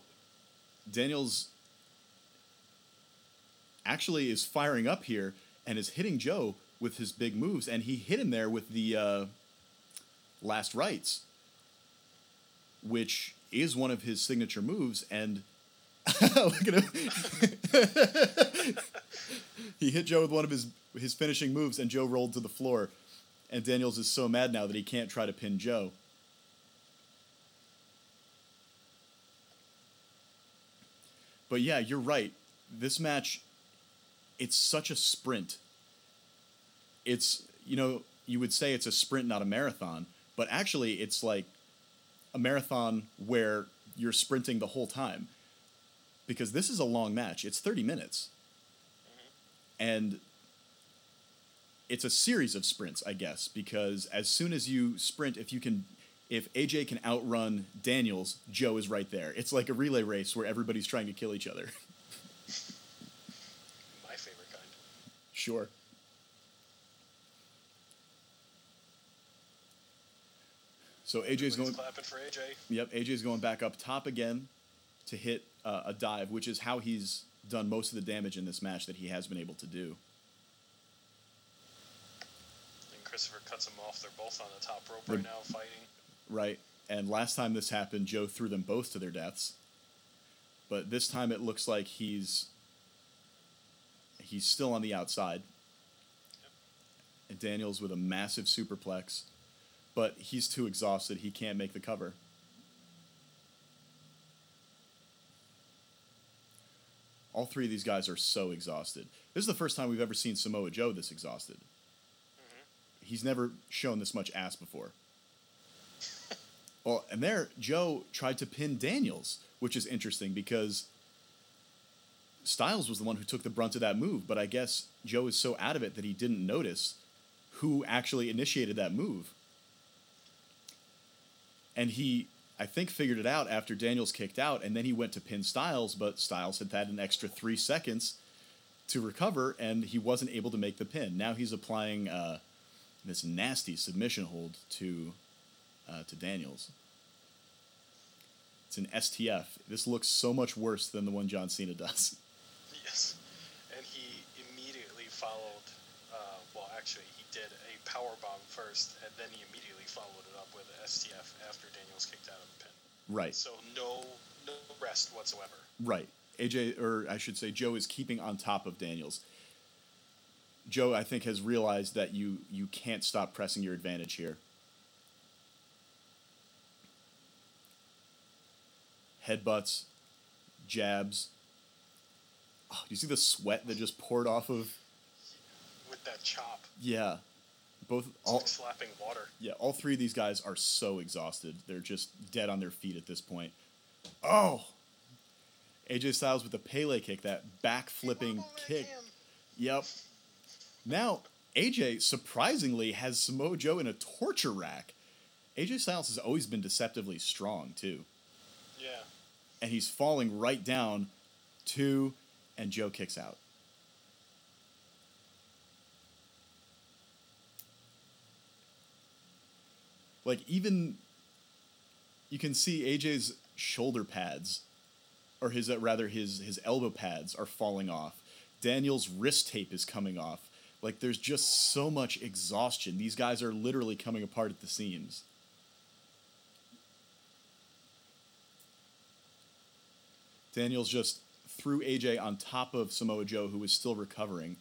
Daniels actually is firing up here and is hitting Joe with his big moves, and he hit him there with the uh, last rites. which is one of his signature moves. And look at him. he hit Joe with one of his his finishing moves, and Joe rolled to the floor. And Daniels is so mad now that he can't try to pin Joe. But yeah, you're right. This match, it's such a sprint. It's, you know, you would say it's a sprint, not a marathon, but actually it's like a marathon where you're sprinting the whole time. Because this is a long match. It's 30 minutes. Mm-hmm. And it's a series of sprints, I guess, because as soon as you sprint, if you can if AJ can outrun Daniels, Joe is right there. It's like a relay race where everybody's trying to kill each other. My favorite kind. sure. So AJ's Everybody's going. clapping for AJ. Yep, AJ's going back up top again to hit uh, a dive, which is how he's done most of the damage in this match that he has been able to do. And Christopher cuts him off. They're both on the top rope right now, fighting. Right. And last time this happened, Joe threw them both to their deaths. But this time it looks like he's he's still on the outside. And Daniels with a massive superplex, but he's too exhausted. He can't make the cover. All three of these guys are so exhausted. This is the first time we've ever seen Samoa Joe this exhausted. Mm-hmm. He's never shown this much ass before. Well, and there, Joe tried to pin Daniels, which is interesting because Styles was the one who took the brunt of that move, but I guess Joe is so out of it that he didn't notice who actually initiated that move. And he, I think, figured it out after Daniels kicked out, and then he went to pin Styles, but Styles had had an extra three seconds to recover, and he wasn't able to make the pin. Now he's applying uh, this nasty submission hold to uh, to Daniels. It's an STF. This looks so much worse than the one John Cena does. Yes. And he immediately followed, uh, well, actually, did a power bomb first, and then he immediately followed it up with STF after Daniels kicked out of the pin. Right, So no, no rest whatsoever. right. AJ, or I should say, Joe is keeping on top of Daniels. Joe, I think, has realized that you you can't stop pressing your advantage here. Headbutts, jabs. Oh, do you see the sweat that just poured off of? That chop, Yeah, both it's all like slapping water. Yeah, all three of these guys are so exhausted. They're just dead on their feet at this point. Oh! AJ Styles with the Pele kick, that back flipping kick. Yep. Now, AJ surprisingly has Samoa Joe in a torture rack. AJ Styles has always been deceptively strong, too. Yeah. And he's falling right down, two, and Joe kicks out. Like even you can see AJ's shoulder pads, or his uh, rather his his elbow pads are falling off. Daniel's wrist tape is coming off. Like there's just so much exhaustion. These guys are literally coming apart at the seams. Daniels just threw AJ on top of Samoa Joe, who was still recovering.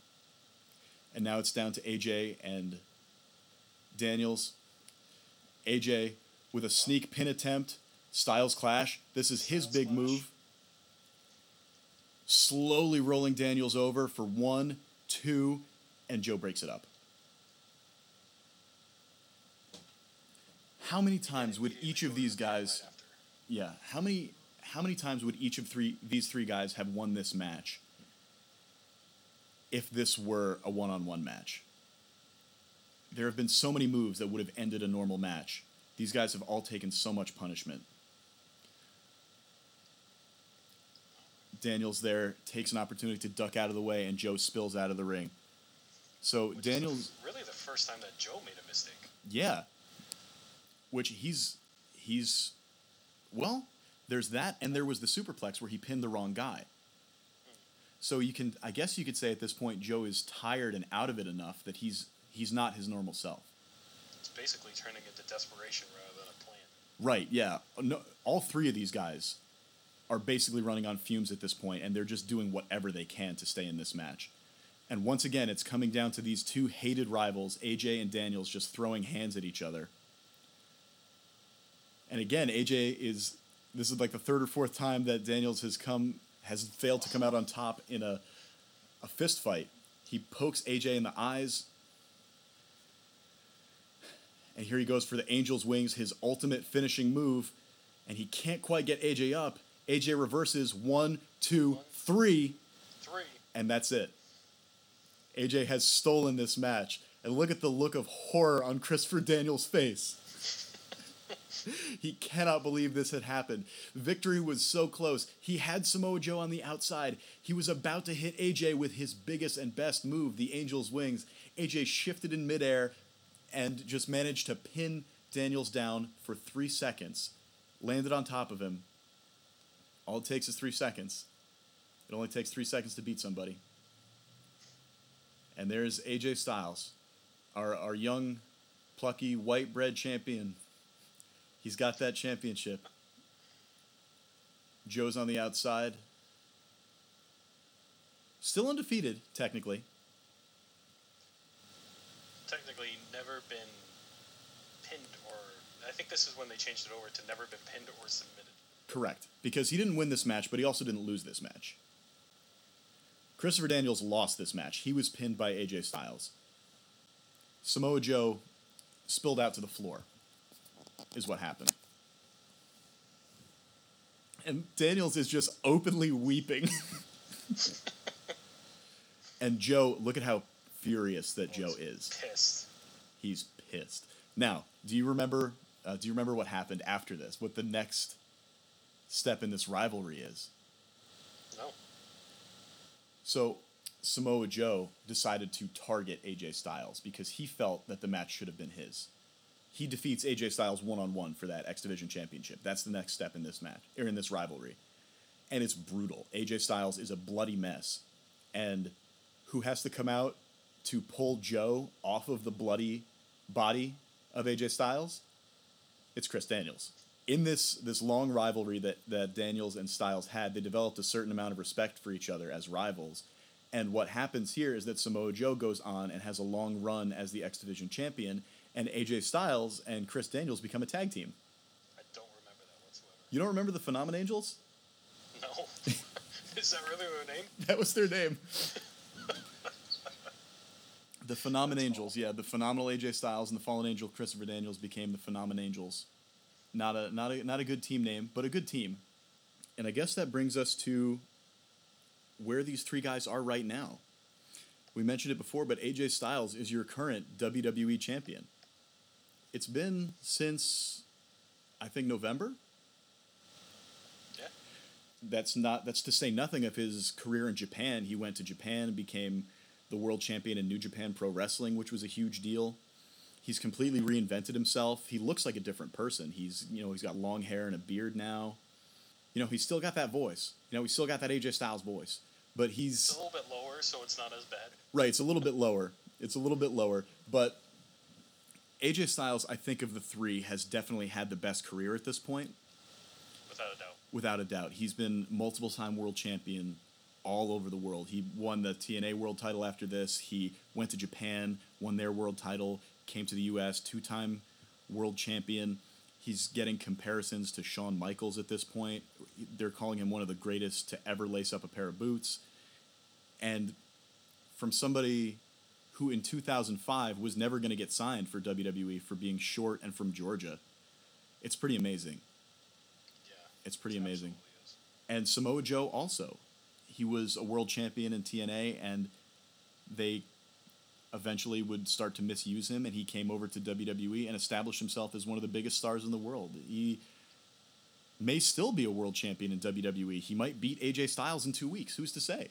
And now it's down to AJ and Daniels. AJ with a sneak pin attempt. Styles clash. This is his big move. Slowly rolling Daniels over for one, two, and Joe breaks it up. How many times would each of these guys yeah. How many how many times would each of three these three guys have won this match if this were a one-on-one match? There have been so many moves that would have ended a normal match. These guys have all taken so much punishment. Daniels there takes an opportunity to duck out of the way and Joe spills out of the ring. So Which Daniels really the first time that Joe made a mistake. yeah. Which he's he's well, there's that and there was the superplex where he pinned the wrong guy. So you can I guess you could say at this point Joe is tired and out of it enough that he's he's not his normal self. It's basically turning into desperation rather than a plan. Right, yeah. No, all three of these guys are basically running on fumes at this point, and they're just doing whatever they can to stay in this match. And once again, it's coming down to these two hated rivals, AJ and Daniels, just throwing hands at each other. And again, AJ is this is like the third or fourth time that Daniels has come has failed to come out on top in a a fist fight. He pokes AJ in the eyes. And here he goes for the Angel's Wings, his ultimate finishing move. And he can't quite get AJ up. AJ reverses one, two, three, Three. and that's it. AJ has stolen this match. And look at the look of horror on Christopher Daniels' face. he cannot believe this had happened. Victory was so close. He had Samoa Joe on the outside. He was about to hit AJ with his biggest and best move, the Angel's Wings. AJ shifted in midair and just managed to pin Daniels down for three seconds. Landed on top of him. All it takes is three seconds. It only takes three seconds to beat somebody. And there's AJ Styles, our, our young, plucky, white bread champion. He's got that championship. Joe's on the outside. Still undefeated, technically. Technically, never been pinned or. I think this is when they changed it over to never been pinned or submitted. Correct. Because he didn't win this match, but he also didn't lose this match. Christopher Daniels lost this match. He was pinned by AJ Styles. Samoa Joe spilled out to the floor, is what happened. And Daniels is just openly weeping. and Joe, look at how furious that Joe is. Pissed. He's pissed. Now, do you remember? Uh, do you remember what happened after this? What the next step in this rivalry is? No. So Samoa Joe decided to target AJ Styles because he felt that the match should have been his. He defeats AJ Styles one on one for that X Division Championship. That's the next step in this match or in this rivalry, and it's brutal. AJ Styles is a bloody mess, and who has to come out to pull Joe off of the bloody body of AJ Styles? It's Chris Daniels. In this this long rivalry that that Daniels and Styles had, they developed a certain amount of respect for each other as rivals. And what happens here is that Samoa Joe goes on and has a long run as the X Division champion, and AJ Styles and Chris Daniels become a tag team. I don't remember that whatsoever. You don't remember the Phenomen Angels? No. is that really their name? That was their name. the Phenomen Angels, yeah, the phenomenal AJ Styles and the Fallen Angel Christopher Daniels became the Phenomen Angels. Not a not a not a good team name, but a good team. And I guess that brings us to where these three guys are right now. We mentioned it before, but AJ Styles is your current WWE champion. It's been since I think November. Yeah. That's not that's to say nothing of his career in Japan. He went to Japan and became the world champion in New Japan Pro Wrestling, which was a huge deal. He's completely reinvented himself. He looks like a different person. He's you know he's got long hair and a beard now. You know he's still got that voice. You know he's still got that AJ Styles voice, but he's It's a little bit lower, so it's not as bad. Right, it's a little bit lower. It's a little bit lower, but AJ Styles, I think of the three, has definitely had the best career at this point, Without a doubt. without a doubt. He's been multiple time world champion all over the world. He won the TNA world title after this. He went to Japan, won their world title, came to the US, two time world champion. He's getting comparisons to Shawn Michaels at this point. They're calling him one of the greatest to ever lace up a pair of boots. And from somebody who in 2005 was never going to get signed for WWE for being short and from Georgia, it's pretty amazing. Yeah. It's pretty it amazing. And Samoa Joe also. He was a world champion in TNA, and they eventually would start to misuse him, and he came over to WWE and established himself as one of the biggest stars in the world. He may still be a world champion in WWE. He might beat AJ Styles in two weeks. Who's to say?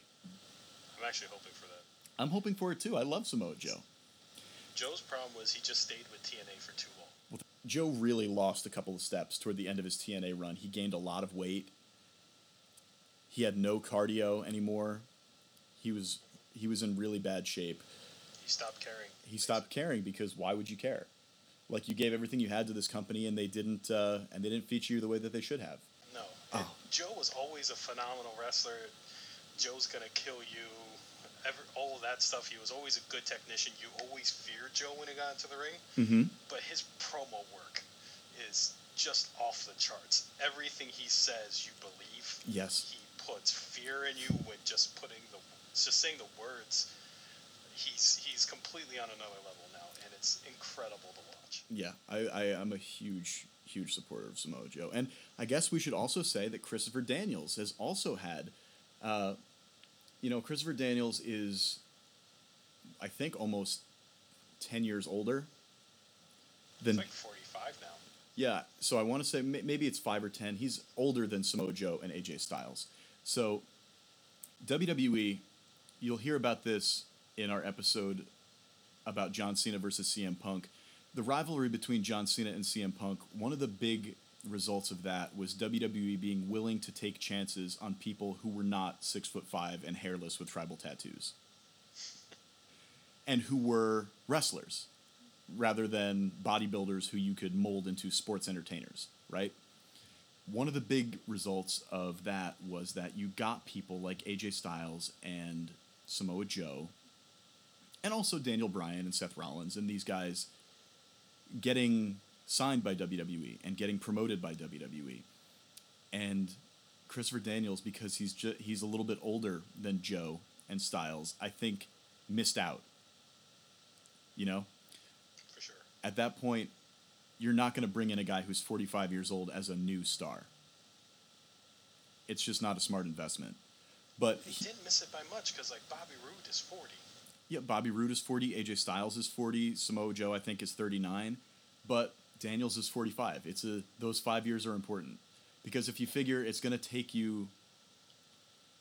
I'm actually hoping for that. I'm hoping for it too. I love Samoa Joe. Joe's problem was he just stayed with TNA for too long. Joe really lost a couple of steps toward the end of his TNA run. He gained a lot of weight. He had no cardio anymore. He was he was in really bad shape. He stopped caring. He stopped caring because why would you care? Like you gave everything you had to this company, and they didn't uh, and they didn't feature you the way that they should have. No. Oh. Joe was always a phenomenal wrestler. Joe's gonna kill you. Ever, all of that stuff. He was always a good technician. You always feared Joe when he got into the ring. Mm-hmm. But his promo work is just off the charts. Everything he says, you believe. Yes. He puts fear in you with just putting the, just saying the words. He's he's completely on another level now, and it's incredible to watch. Yeah, I, I am a huge, huge supporter of Samoa Joe, and I guess we should also say that Christopher Daniels has also had, uh, you know, Christopher Daniels is, I think, almost ten years older. Than like 45 now. yeah, so I want to say maybe it's five or ten. He's older than Samoa Joe and AJ Styles. So WWE, you'll hear about this in our episode about John Cena versus CM Punk. The rivalry between John Cena and CM Punk, one of the big results of that was WWE being willing to take chances on people who were not six foot five and hairless with tribal tattoos. And who were wrestlers rather than bodybuilders who you could mold into sports entertainers, right? One of the big results of that was that you got people like AJ Styles and Samoa Joe, and also Daniel Bryan and Seth Rollins, and these guys getting signed by WWE and getting promoted by WWE. And Christopher Daniels, because he's ju- he's a little bit older than Joe and Styles, I think missed out. You know, For sure. at that point, you're not going to bring in a guy who's 45 years old as a new star. It's just not a smart investment. But He he- didn't miss it by much because like Bobby Roode is 40. yeah, Bobby Roode is 40, AJ Styles is 40, Samoa Joe I think is 39, but Daniels is 45. It's a those 5 years are important because if you figure it's going to take you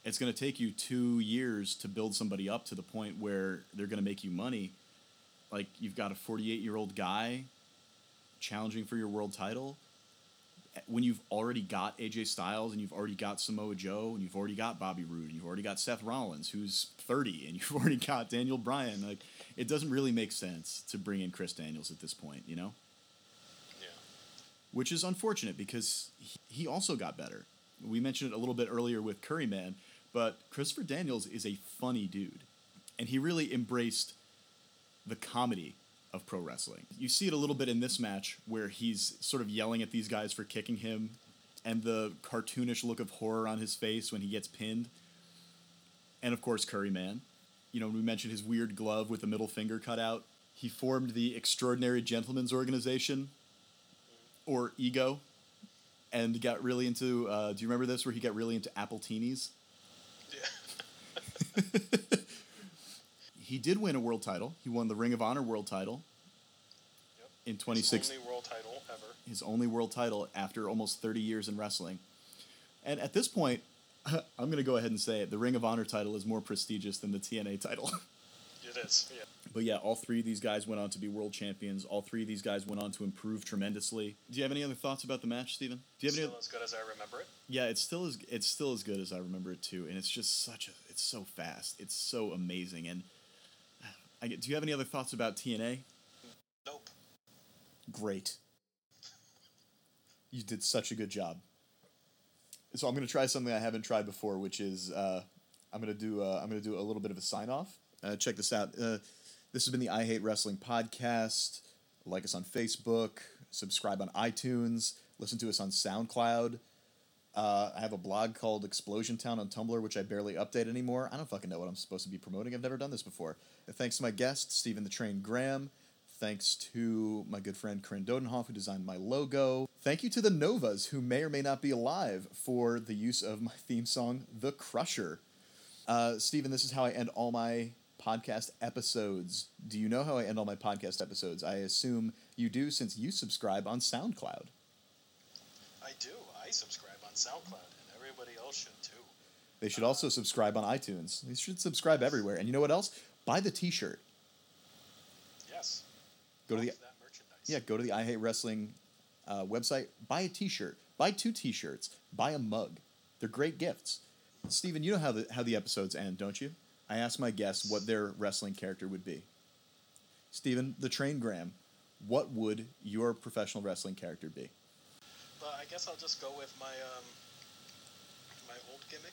it's going to take you 2 years to build somebody up to the point where they're going to make you money. Like you've got a 48-year-old guy challenging for your world title when you've already got AJ Styles and you've already got Samoa Joe and you've already got Bobby Roode and you've already got Seth Rollins who's 30 and you've already got Daniel Bryan like it doesn't really make sense to bring in Chris Daniels at this point, you know? Yeah. Which is unfortunate because he- he also got better. We mentioned it a little bit earlier with Curryman, but Christopher Daniels is a funny dude and he really embraced the comedy of pro wrestling. You see it a little bit in this match where he's sort of yelling at these guys for kicking him and the cartoonish look of horror on his face when he gets pinned. And of course, Curry Man. You know, we mentioned his weird glove with the middle finger cut out. He formed the Extraordinary Gentlemen's Organization, or EGO, and got really into. Uh, do you remember this? Where he got really into Appletinis? Yeah. He did win a world title. He won the Ring of Honor world title Yep. in His 26 only world title ever. his only world title after almost 30 years in wrestling. And at this point, I'm going to go ahead and say it. The Ring of Honor title is more prestigious than the TNA title. It is. Yeah. but yeah, all three of these guys went on to be world champions. All three of these guys went on to improve tremendously. Do you have any other thoughts about the match, Steven? Do you have any Still as good as I remember it. Yeah, it's still as it's still as good as I remember it too, and it's just such a it's so fast, it's so amazing, and I get. Do you have any other thoughts about TNA? Nope. Great. You did such a good job. So I'm going to try something I haven't tried before, which is uh, I'm going to do uh, I'm going to do a little bit of a sign off. Uh, check this out. Uh, this has been the I Hate Wrestling podcast. Like us on Facebook. Subscribe on iTunes. Listen to us on SoundCloud. Uh, I have a blog called Explosion Town on Tumblr, which I barely update anymore. I don't fucking know what I'm supposed to be promoting. I've never done this before. Thanks to my guest, Stephen the Train Graham. Thanks to my good friend Corinne Dodenhoff, who designed my logo. Thank you to the Novas, who may or may not be alive, for the use of my theme song, The Crusher. Uh, Stephen, this is how I end all my podcast episodes. Do you know how I end all my podcast episodes? I assume you do since you subscribe on SoundCloud. I do. I subscribe SoundCloud, and everybody else should too. They should also subscribe on iTunes. They should subscribe everywhere. And you know what else? Buy the T-shirt. Yes. Go to the Love that merchandise. yeah. Go to the I Hate Wrestling uh, website. Buy a T-shirt. Buy two T-shirts. Buy a mug. They're great gifts. Steven, you know how the how the episodes end, don't you? I asked my guests what their wrestling character would be. Steven, the Train Graham, what would your professional wrestling character be? But I guess I'll just go with my um, my old gimmick.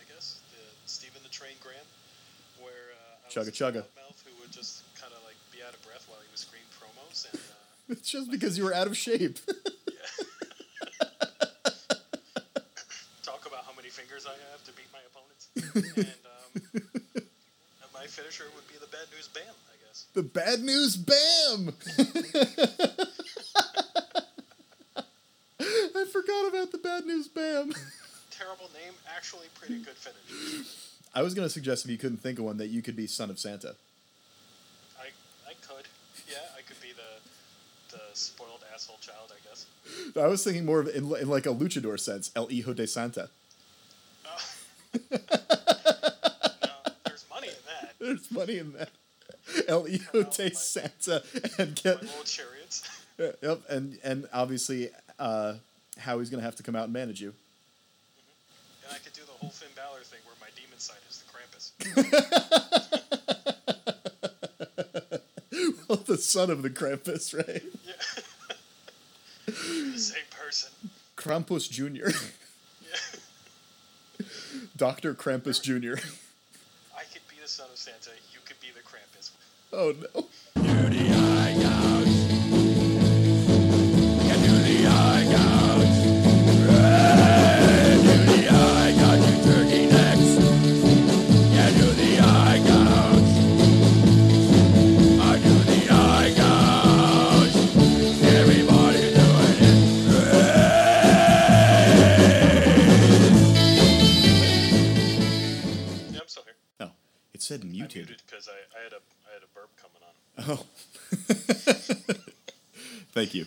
I guess the Stephen the Train Graham, where uh, I Chugga was a chugga. mouth who would just kind of like be out of breath while he was screaming promos and. Uh, It's just because you were out of shape. talk about how many fingers I have to beat my opponents. and um, and my finisher would be the bad news bam, I guess. the bad news bam! I forgot about the bad news bam. Terrible name, actually pretty good finish. I was going to suggest if you couldn't think of one that you could be Son of Santa. I I could, yeah, I could be the the spoiled asshole child, I guess. I was thinking more of in, in like a luchador sense, El Hijo de Santa. Uh, no, there's money in that. There's money in that. El Hijo de Santa and get My little chariots. yep, and and obviously uh, Howie's gonna have to come out and manage you. And I could do the whole Finn Balor thing where my demon side is the Krampus. well, the son of the Krampus, right? Yeah. the same person. Krampus Junior, Yeah. Doctor Krampus Junior. I could be the son of Santa, you could be the Krampus. Oh no! Yeah, said muted. because I, I I had a burp coming on. Oh, thank you.